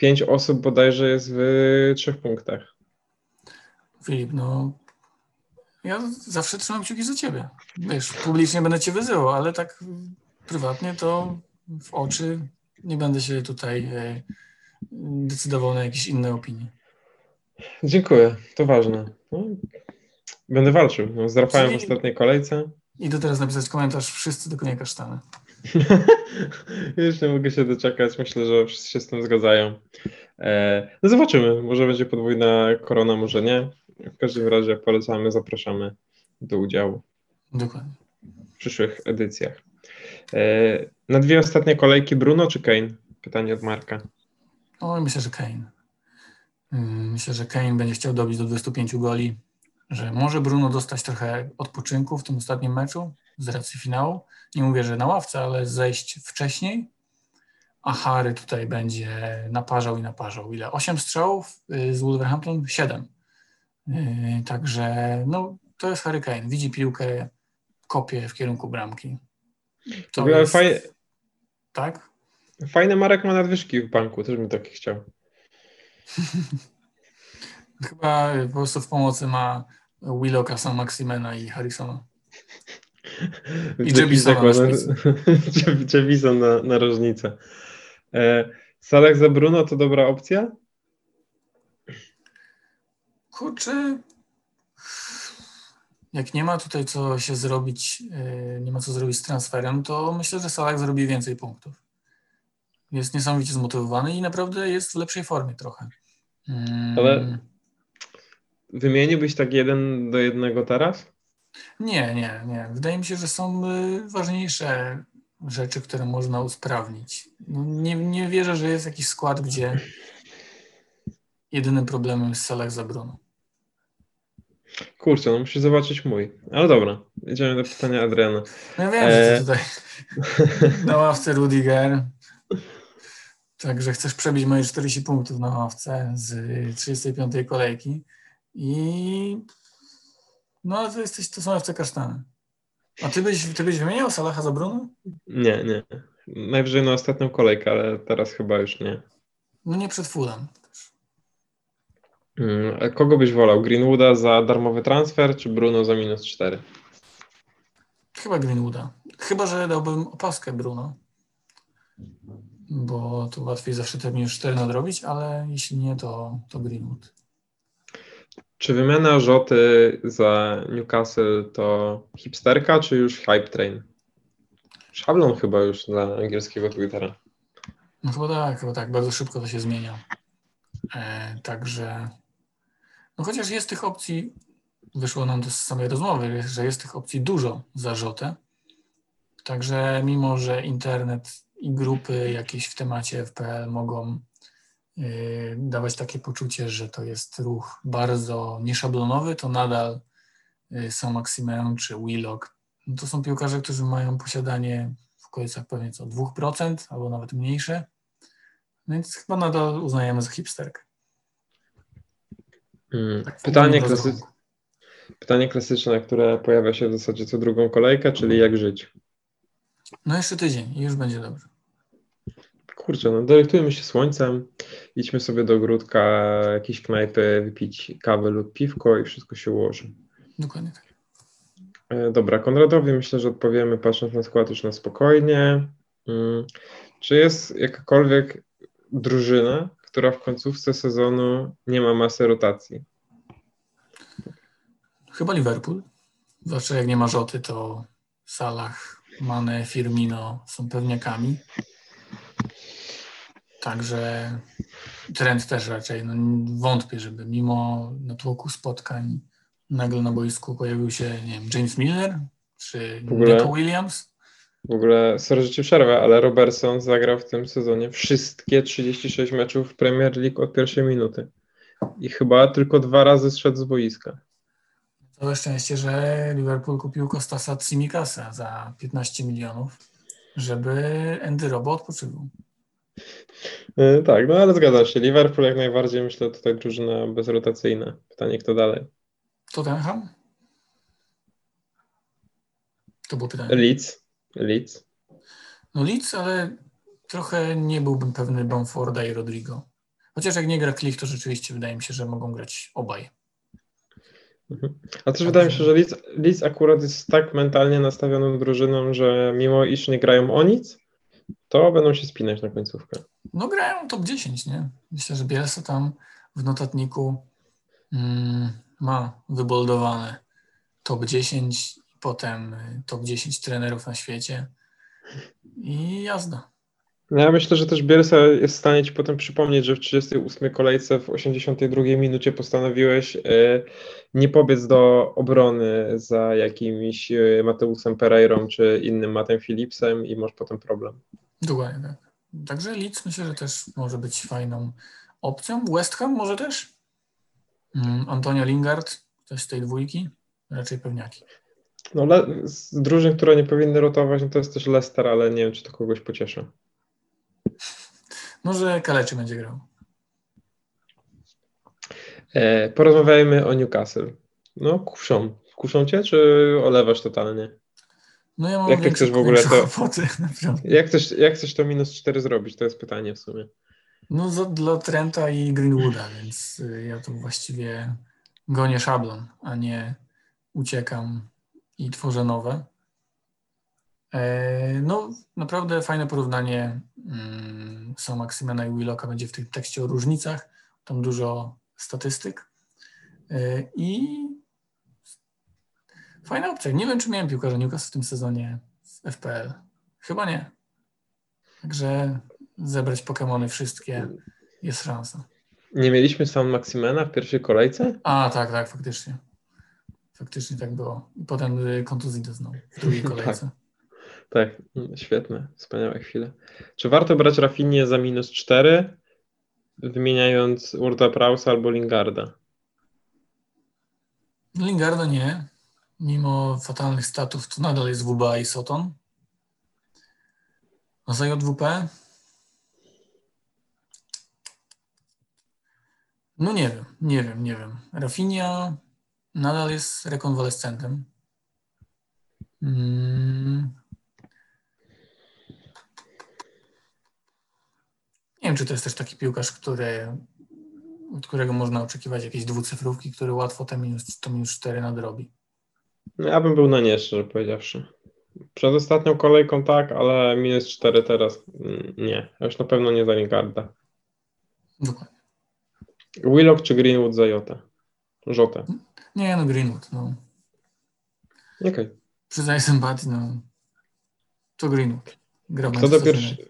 Pięć osób bodajże jest w trzech punktach. Filip, no ja zawsze trzymam kciuki za ciebie. Wiesz, publicznie będę cię wyzywał, ale tak prywatnie to w oczy nie będę się tutaj e, decydował na jakieś inne opinie. Dziękuję, to ważne. No, będę walczył. No, zdrapałem w ostatniej kolejce. Idę teraz napisać komentarz wszyscy do konia kasztany. <laughs> Już nie mogę się doczekać. Myślę, że wszyscy się z tym zgadzają. E, no zobaczymy. Może będzie podwójna korona, może nie. W każdym razie polecamy, zapraszamy do udziału Dokładnie. w przyszłych edycjach. E, na dwie ostatnie kolejki Bruno czy Kane? Pytanie od Marka. No myślę, że Kane. Mm, Myślę, że Kane będzie chciał dobić do 25 goli, że może Bruno dostać trochę odpoczynku w tym ostatnim meczu z racji finału. Nie mówię, że na ławce, ale zejść wcześniej. A Harry tutaj będzie naparzał i naparzał. Ile? 8 strzałów y, z Wolverhampton? 7. Yy, Także no, to jest Harry Kane. Widzi piłkę, kopie w kierunku bramki. To jest, faj, tak? fajny Marek ma nadwyżki w banku, też bym taki chciał. <laughs> Chyba po prostu w pomocy ma Willocka, San Maximena i Harrisona. I Jebisona <laughs> na na, na rożnicę. E, Salah za Bruno to dobra opcja? Kurczę, jak nie ma tutaj co się zrobić, yy, nie ma co zrobić z transferem, to myślę, że Salah zrobi więcej punktów. Jest niesamowicie zmotywowany i naprawdę jest w lepszej formie trochę. Mm, Ale- Wymieniłbyś tak jeden do jednego teraz? Nie, nie, nie. Wydaje mi się, że są y, ważniejsze rzeczy, które można usprawnić. No, nie, nie wierzę, że jest jakiś skład, gdzie jedynym problemem jest Salah za Bruno. Kurczę, no musisz zobaczyć mój. Ale dobra, idziemy do pytania Adriana. No ja wiem, że E. ty tutaj <laughs> na ławce Rudiger. Także chcesz przebić moje 40 punktów na ławce z 35 kolejki. I no ale to jesteś, to są FC kasztany. A ty byś, ty byś wymieniał Salaha za Bruno? Nie, nie. Najwyżej na ostatnią kolejkę, ale teraz chyba już nie. No nie przed Fulham. Mm, a kogo byś wolał? Greenwooda za darmowy transfer, czy Bruno za minus 4? Chyba Greenwooda. Chyba, że dałbym opaskę Bruno. Bo to łatwiej zawsze te minus 4 nadrobić, ale jeśli nie, to, to Greenwood. Czy wymiana Rzoty za Newcastle to hipsterka, czy już hype train? Szablon chyba już dla angielskiego Twittera. No chyba tak, chyba tak. Bardzo szybko to się zmienia. E, także, no chociaż jest tych opcji, wyszło nam to z samej rozmowy, że jest tych opcji dużo za Rzotę. Także mimo, że internet i grupy jakieś w temacie FPL mogą dawać takie poczucie, że to jest ruch bardzo nieszablonowy, to nadal y, Sam Maximen czy Willock no to są piłkarze, którzy mają posiadanie w okolicach pewnie co 2% albo nawet mniejsze. No Więc chyba nadal uznajemy za hipsterkę. Mm. Tak Pytanie, klasy... Pytanie klasyczne, które pojawia się w zasadzie co drugą kolejkę, czyli jak żyć? No jeszcze tydzień i już będzie dobrze. Kurczę, no delektujmy się słońcem, idźmy sobie do ogródka, jakiejś knajpy, wypić kawę lub piwko i wszystko się ułoży. Dokładnie tak. E, Dobra, Konradowi myślę, że odpowiemy patrząc na skład już na spokojnie. Mm, Czy jest jakakolwiek drużyna, która w końcówce sezonu nie ma masy rotacji? Chyba Liverpool. Zwłaszcza jak nie ma Rzoty, to Salah, Mane, Firmino są pewniakami. Także trend też raczej. No, wątpię, żeby mimo natłoku spotkań nagle na boisku pojawił się, nie wiem, James Miller czy ogóle- Nico Williams. W ogóle, sorry, że ci przerwę, ale Robertson zagrał w tym sezonie wszystkie 36 meczów w Premier League od pierwszej minuty. I chyba tylko dwa razy zszedł z boiska. Całe szczęście, że Liverpool kupił Kostasa Tsimikasa za 15 milionów, żeby Andy Robo odpoczywał. Yy, tak, no ale zgadzam się. Liverpool jak najbardziej, myślę, tutaj drużyna bezrotacyjna. Pytanie, kto dalej? Tottenham? To było pytanie. Leeds. Leeds. No Leeds, ale trochę nie byłbym pewny Bamforda i Rodrigo. Chociaż jak nie gra Klich, to rzeczywiście wydaje mi się, że mogą grać obaj. Mhm. A też wydaje mi się, że Leeds, Leeds akurat jest tak mentalnie nastawioną drużyną, że mimo iż nie grają o nic, to będą się spinać na końcówkę. No grają top 10, nie? Myślę, że Bielsa tam w notatniku mm, ma wyboldowane top 10, potem y, top 10 trenerów na świecie i jazda. No ja myślę, że też Bielsa jest w stanie ci potem przypomnieć, że w 38 kolejce w 82 minucie postanowiłeś e, nie pobiec do obrony za jakimś e, Mateusem Pereirą czy innym Matem Philipsem i masz potem problem. Dokładnie tak. Także Leeds myślę, że też może być fajną opcją. West Ham może też? Mm, Antonio Lingard, ktoś z tej dwójki? Raczej pewniaki. No z drużyn, które nie powinny rotować, no to jest też Leicester, ale nie wiem, czy to kogoś pocieszy. Może Kaleczy będzie grał. E, porozmawiajmy o Newcastle. No kuszą. Kuszą cię, czy olewasz totalnie? No ja mam Jak ty chcesz w ogóle to- kłopoty. <laughs> Jak chcesz, jak chcesz to minus 4 zrobić? To jest pytanie w sumie. No za, dla Trenta i Greenwooda, więc y, ja tu właściwie gonię szablon, a nie uciekam i tworzę nowe. E, No, naprawdę fajne porównanie mm, są Maksymena i Willocka będzie w tym tekście o różnicach. Tam dużo statystyk. E, I fajna opcja. Nie wiem, czy miałem piłkarza Newcastle w tym sezonie w FPL. Chyba nie. Także zebrać Pokemony wszystkie jest szansa. Nie mieliśmy San Maximena w pierwszej kolejce? A, tak, tak, faktycznie. Faktycznie tak było. I potem y, kontuzji doznał w drugiej <laughs> kolejce. Tak, świetne, wspaniałe chwile. Czy warto brać Rafinię za minus 4, wymieniając Urda Prausa albo Lingarda? Lingarda nie. Mimo fatalnych statów, to nadal jest WBA i Soton. A za JWP? No nie wiem, nie wiem, nie wiem. Rafinha nadal jest rekonwalescentem. Mm. Wiem, czy to jest też taki piłkarz, który, od którego można oczekiwać jakiejś dwucyfrówki, który łatwo te minus, to minus 4 nadrobi. No, ja bym był na nie, szczerze powiedziawszy. Przed ostatnią kolejką tak, ale minus 4 teraz mm, nie. Już na pewno nie za Lingarda. Dokładnie. Willock czy Greenwood za Jotę? Żotę. Nie, no Greenwood, no. Okej. Przyznaję sympatii, no. To Greenwood. Gra Kto, do pierwszy.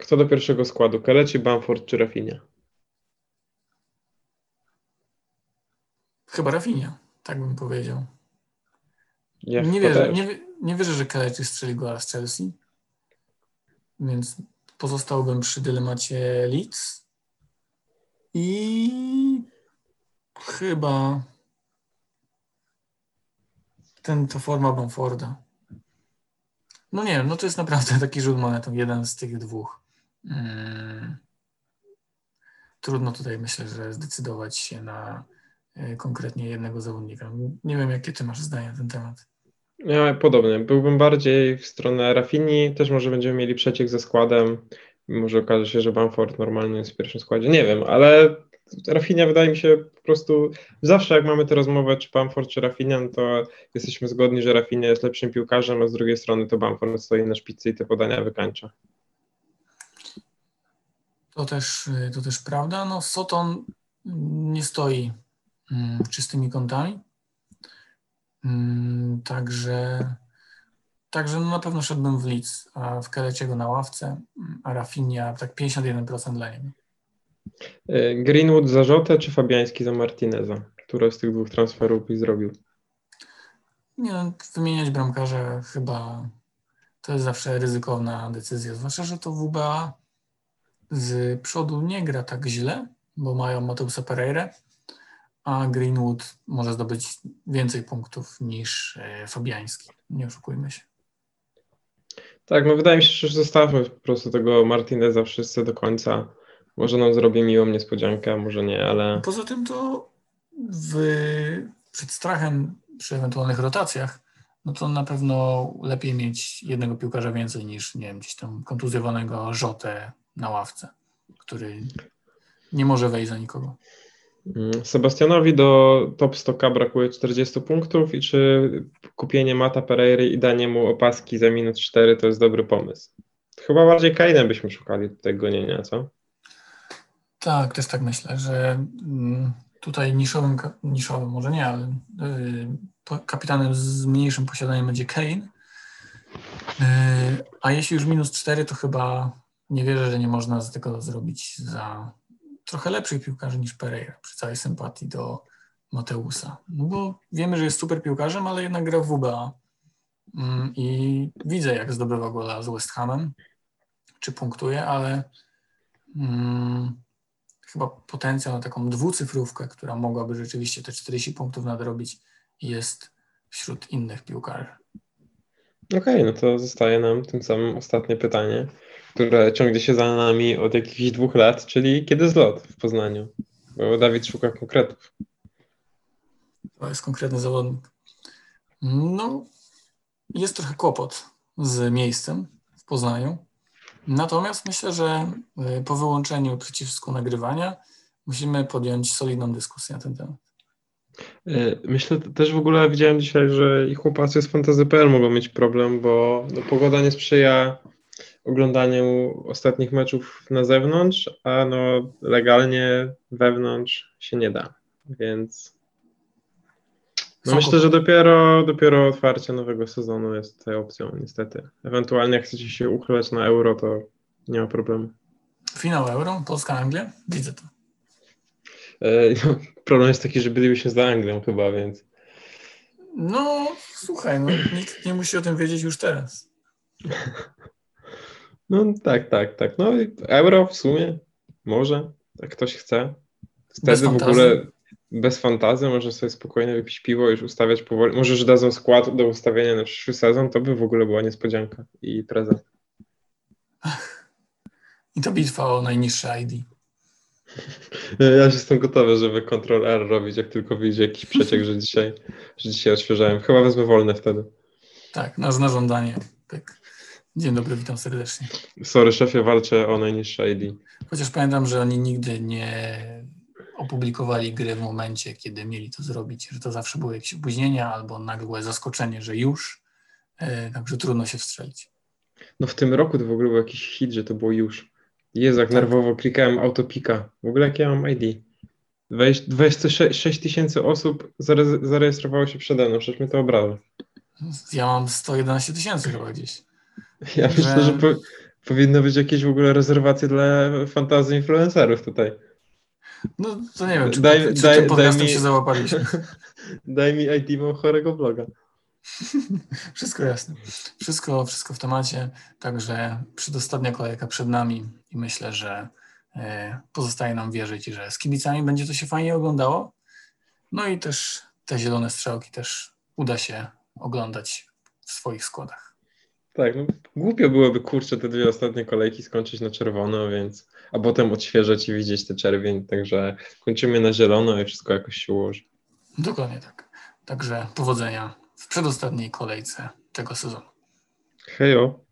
Kto do pierwszego składu? Keleci, Bamford czy Rafinha? Chyba Rafinha, tak bym powiedział. Ja nie, wierzę, nie, nie wierzę, że Kelechi strzeli gola z Chelsea, więc pozostałbym przy dylemacie Leeds i chyba ten to forma Bamforda. No nie no to jest naprawdę <laughs> taki rzut monetą, jeden z tych dwóch. Mm. Trudno tutaj myślę, że zdecydować się na e, konkretnie jednego zawodnika. Nie wiem, jakie ty masz zdanie na ten temat. Ja podobnie. Byłbym bardziej w stronę Rafini. Też może będziemy mieli przeciek ze składem. Może okaże się, że Bamford normalnie jest w pierwszym składzie. Nie wiem, ale Rafinha wydaje mi się po prostu zawsze jak mamy tę rozmowę, czy Bamford, czy Rafinha, no to jesteśmy zgodni, że Rafinha jest lepszym piłkarzem, a z drugiej strony to Bamford stoi na szpicy i te podania wykańcza. To też, y, to też prawda. No, Soton nie stoi mm, czystymi kątami. Mm, Także, także no na pewno szedłbym w Leeds, a w Keleciego na ławce, mm, a Rafinha tak 51% dla niego. Y, Greenwood za Rzotę czy Fabiański za Martineza? Które z tych dwóch transferów byś zrobił? Nie no, wymieniać bramkarza chyba to jest zawsze ryzykowna decyzja, zwłaszcza, że to WBA z przodu nie gra tak źle, bo mają Mateusa Pereira, a Greenwood może zdobyć więcej punktów niż e, Fabiański. Nie oszukujmy się. Tak, no wydaje mi się, że zostawmy po prostu tego Martineza wszyscy do końca. Może nam zrobi miłą niespodziankę, może nie, ale Poza tym to w, przed strachem przy ewentualnych rotacjach, no to na pewno lepiej mieć jednego piłkarza więcej niż, nie wiem, gdzieś tam kontuzjowanego Rzotę na ławce, który nie może wejść za nikogo. mm, Sebastianowi do top 100k brakuje 40 punktów i czy kupienie Mata Pereiry i danie mu opaski za minus 4 to jest dobry pomysł? Chyba bardziej Kainem byśmy szukali tutaj gonienia, co? Tak, też tak myślę, że mm, tutaj niszowym, niszowym może nie, ale y, kapitanem z mniejszym posiadaniem będzie Kane. Y, a jeśli już minus 4, to chyba nie wierzę, że nie można z tego zrobić za trochę lepszych piłkarzy niż Pereira, przy całej sympatii do Mateusa. No bo wiemy, że jest super piłkarzem, ale jednak gra w WBA. Mm, I widzę, jak zdobywa gola z West Hamem, czy punktuje, ale mm, chyba potencjał na taką dwucyfrówkę, która mogłaby rzeczywiście te 40 punktów nadrobić, jest wśród innych piłkarzy. Okej, no to zostaje nam tym samym ostatnie pytanie, które ciągnie się za nami od jakichś dwóch lat, czyli kiedy zlot w Poznaniu? Bo Dawid szuka konkretów. To jest konkretny zawodnik. No, jest trochę kłopot z miejscem w Poznaniu. Natomiast myślę, że y, po wyłączeniu przycisku nagrywania musimy podjąć solidną dyskusję na ten temat. Y, Myślę też w ogóle widziałem dzisiaj, że i chłopacy z Fantasy.pl mogą mieć problem, bo no, pogoda nie sprzyja oglądaniu ostatnich meczów na zewnątrz, a no legalnie wewnątrz się nie da, więc no myślę, że dopiero, dopiero otwarcie nowego sezonu jest tutaj opcją niestety. Ewentualnie jak chcecie się uchylać na euro, to nie ma problemu. Finał Euro, Polska-Anglia, widzę to. E, no, <laughs> Problem jest taki, że bylibyśmy za Anglią chyba, więc No, słuchaj, no, nikt nie musi o tym wiedzieć już teraz. <laughs> No tak, tak, tak. No i euro w sumie może, jak ktoś chce. Wtedy w ogóle bez fantazji może sobie spokojnie wypić piwo i już ustawiać powoli. Może, że dadzą skład do ustawienia na przyszły sezon, to by w ogóle była niespodzianka i prezent. I to bitwa o najniższe ID. Ja już jestem gotowy, żeby Ctrl R robić, jak tylko wyjdzie jakiś przeciek, że dzisiaj, że dzisiaj odświeżałem. Chyba wezmę wolne wtedy. Tak, na, na żądanie. Tak. Dzień dobry, witam serdecznie. Sorry, szefie, walczę o najniższe ID. Chociaż pamiętam, że oni nigdy nie opublikowali gry w momencie, kiedy mieli to zrobić, że to zawsze były jakieś opóźnienia albo nagłe zaskoczenie, że już, e, także trudno się wstrzelić. No w tym roku to w ogóle był jakiś hit, że to było już. Jezu, jak Tak. nerwowo klikałem autopika. W ogóle jak ja mam ID? 20 26 tysięcy osób zare- zarejestrowało się przede mną, przecież mnie to obraża. Ja mam 111 tysięcy chyba gdzieś. Ja Że- myślę, że po, powinno być jakieś w ogóle rezerwacje dla fantazy influencerów tutaj. No to nie wiem, czy, Daj- pod, czy daj- mi- się załapaliśmy. <laughs> Daj mi ID, mam chorego vloga. <laughs> Wszystko jasne. Wszystko, wszystko w temacie. Także przedostatnia kolejka przed nami i myślę, że e, pozostaje nam wierzyć, że z kibicami będzie to się fajnie oglądało. No i też te zielone strzałki też uda się oglądać w swoich składach. Tak, no, głupio byłoby, kurczę, te dwie ostatnie kolejki skończyć na czerwono, więc a potem odświeżać i widzieć te czerwień, także kończymy na zielono i wszystko jakoś się ułoży. Dokładnie tak. Także powodzenia w przedostatniej kolejce tego sezonu. Hejo.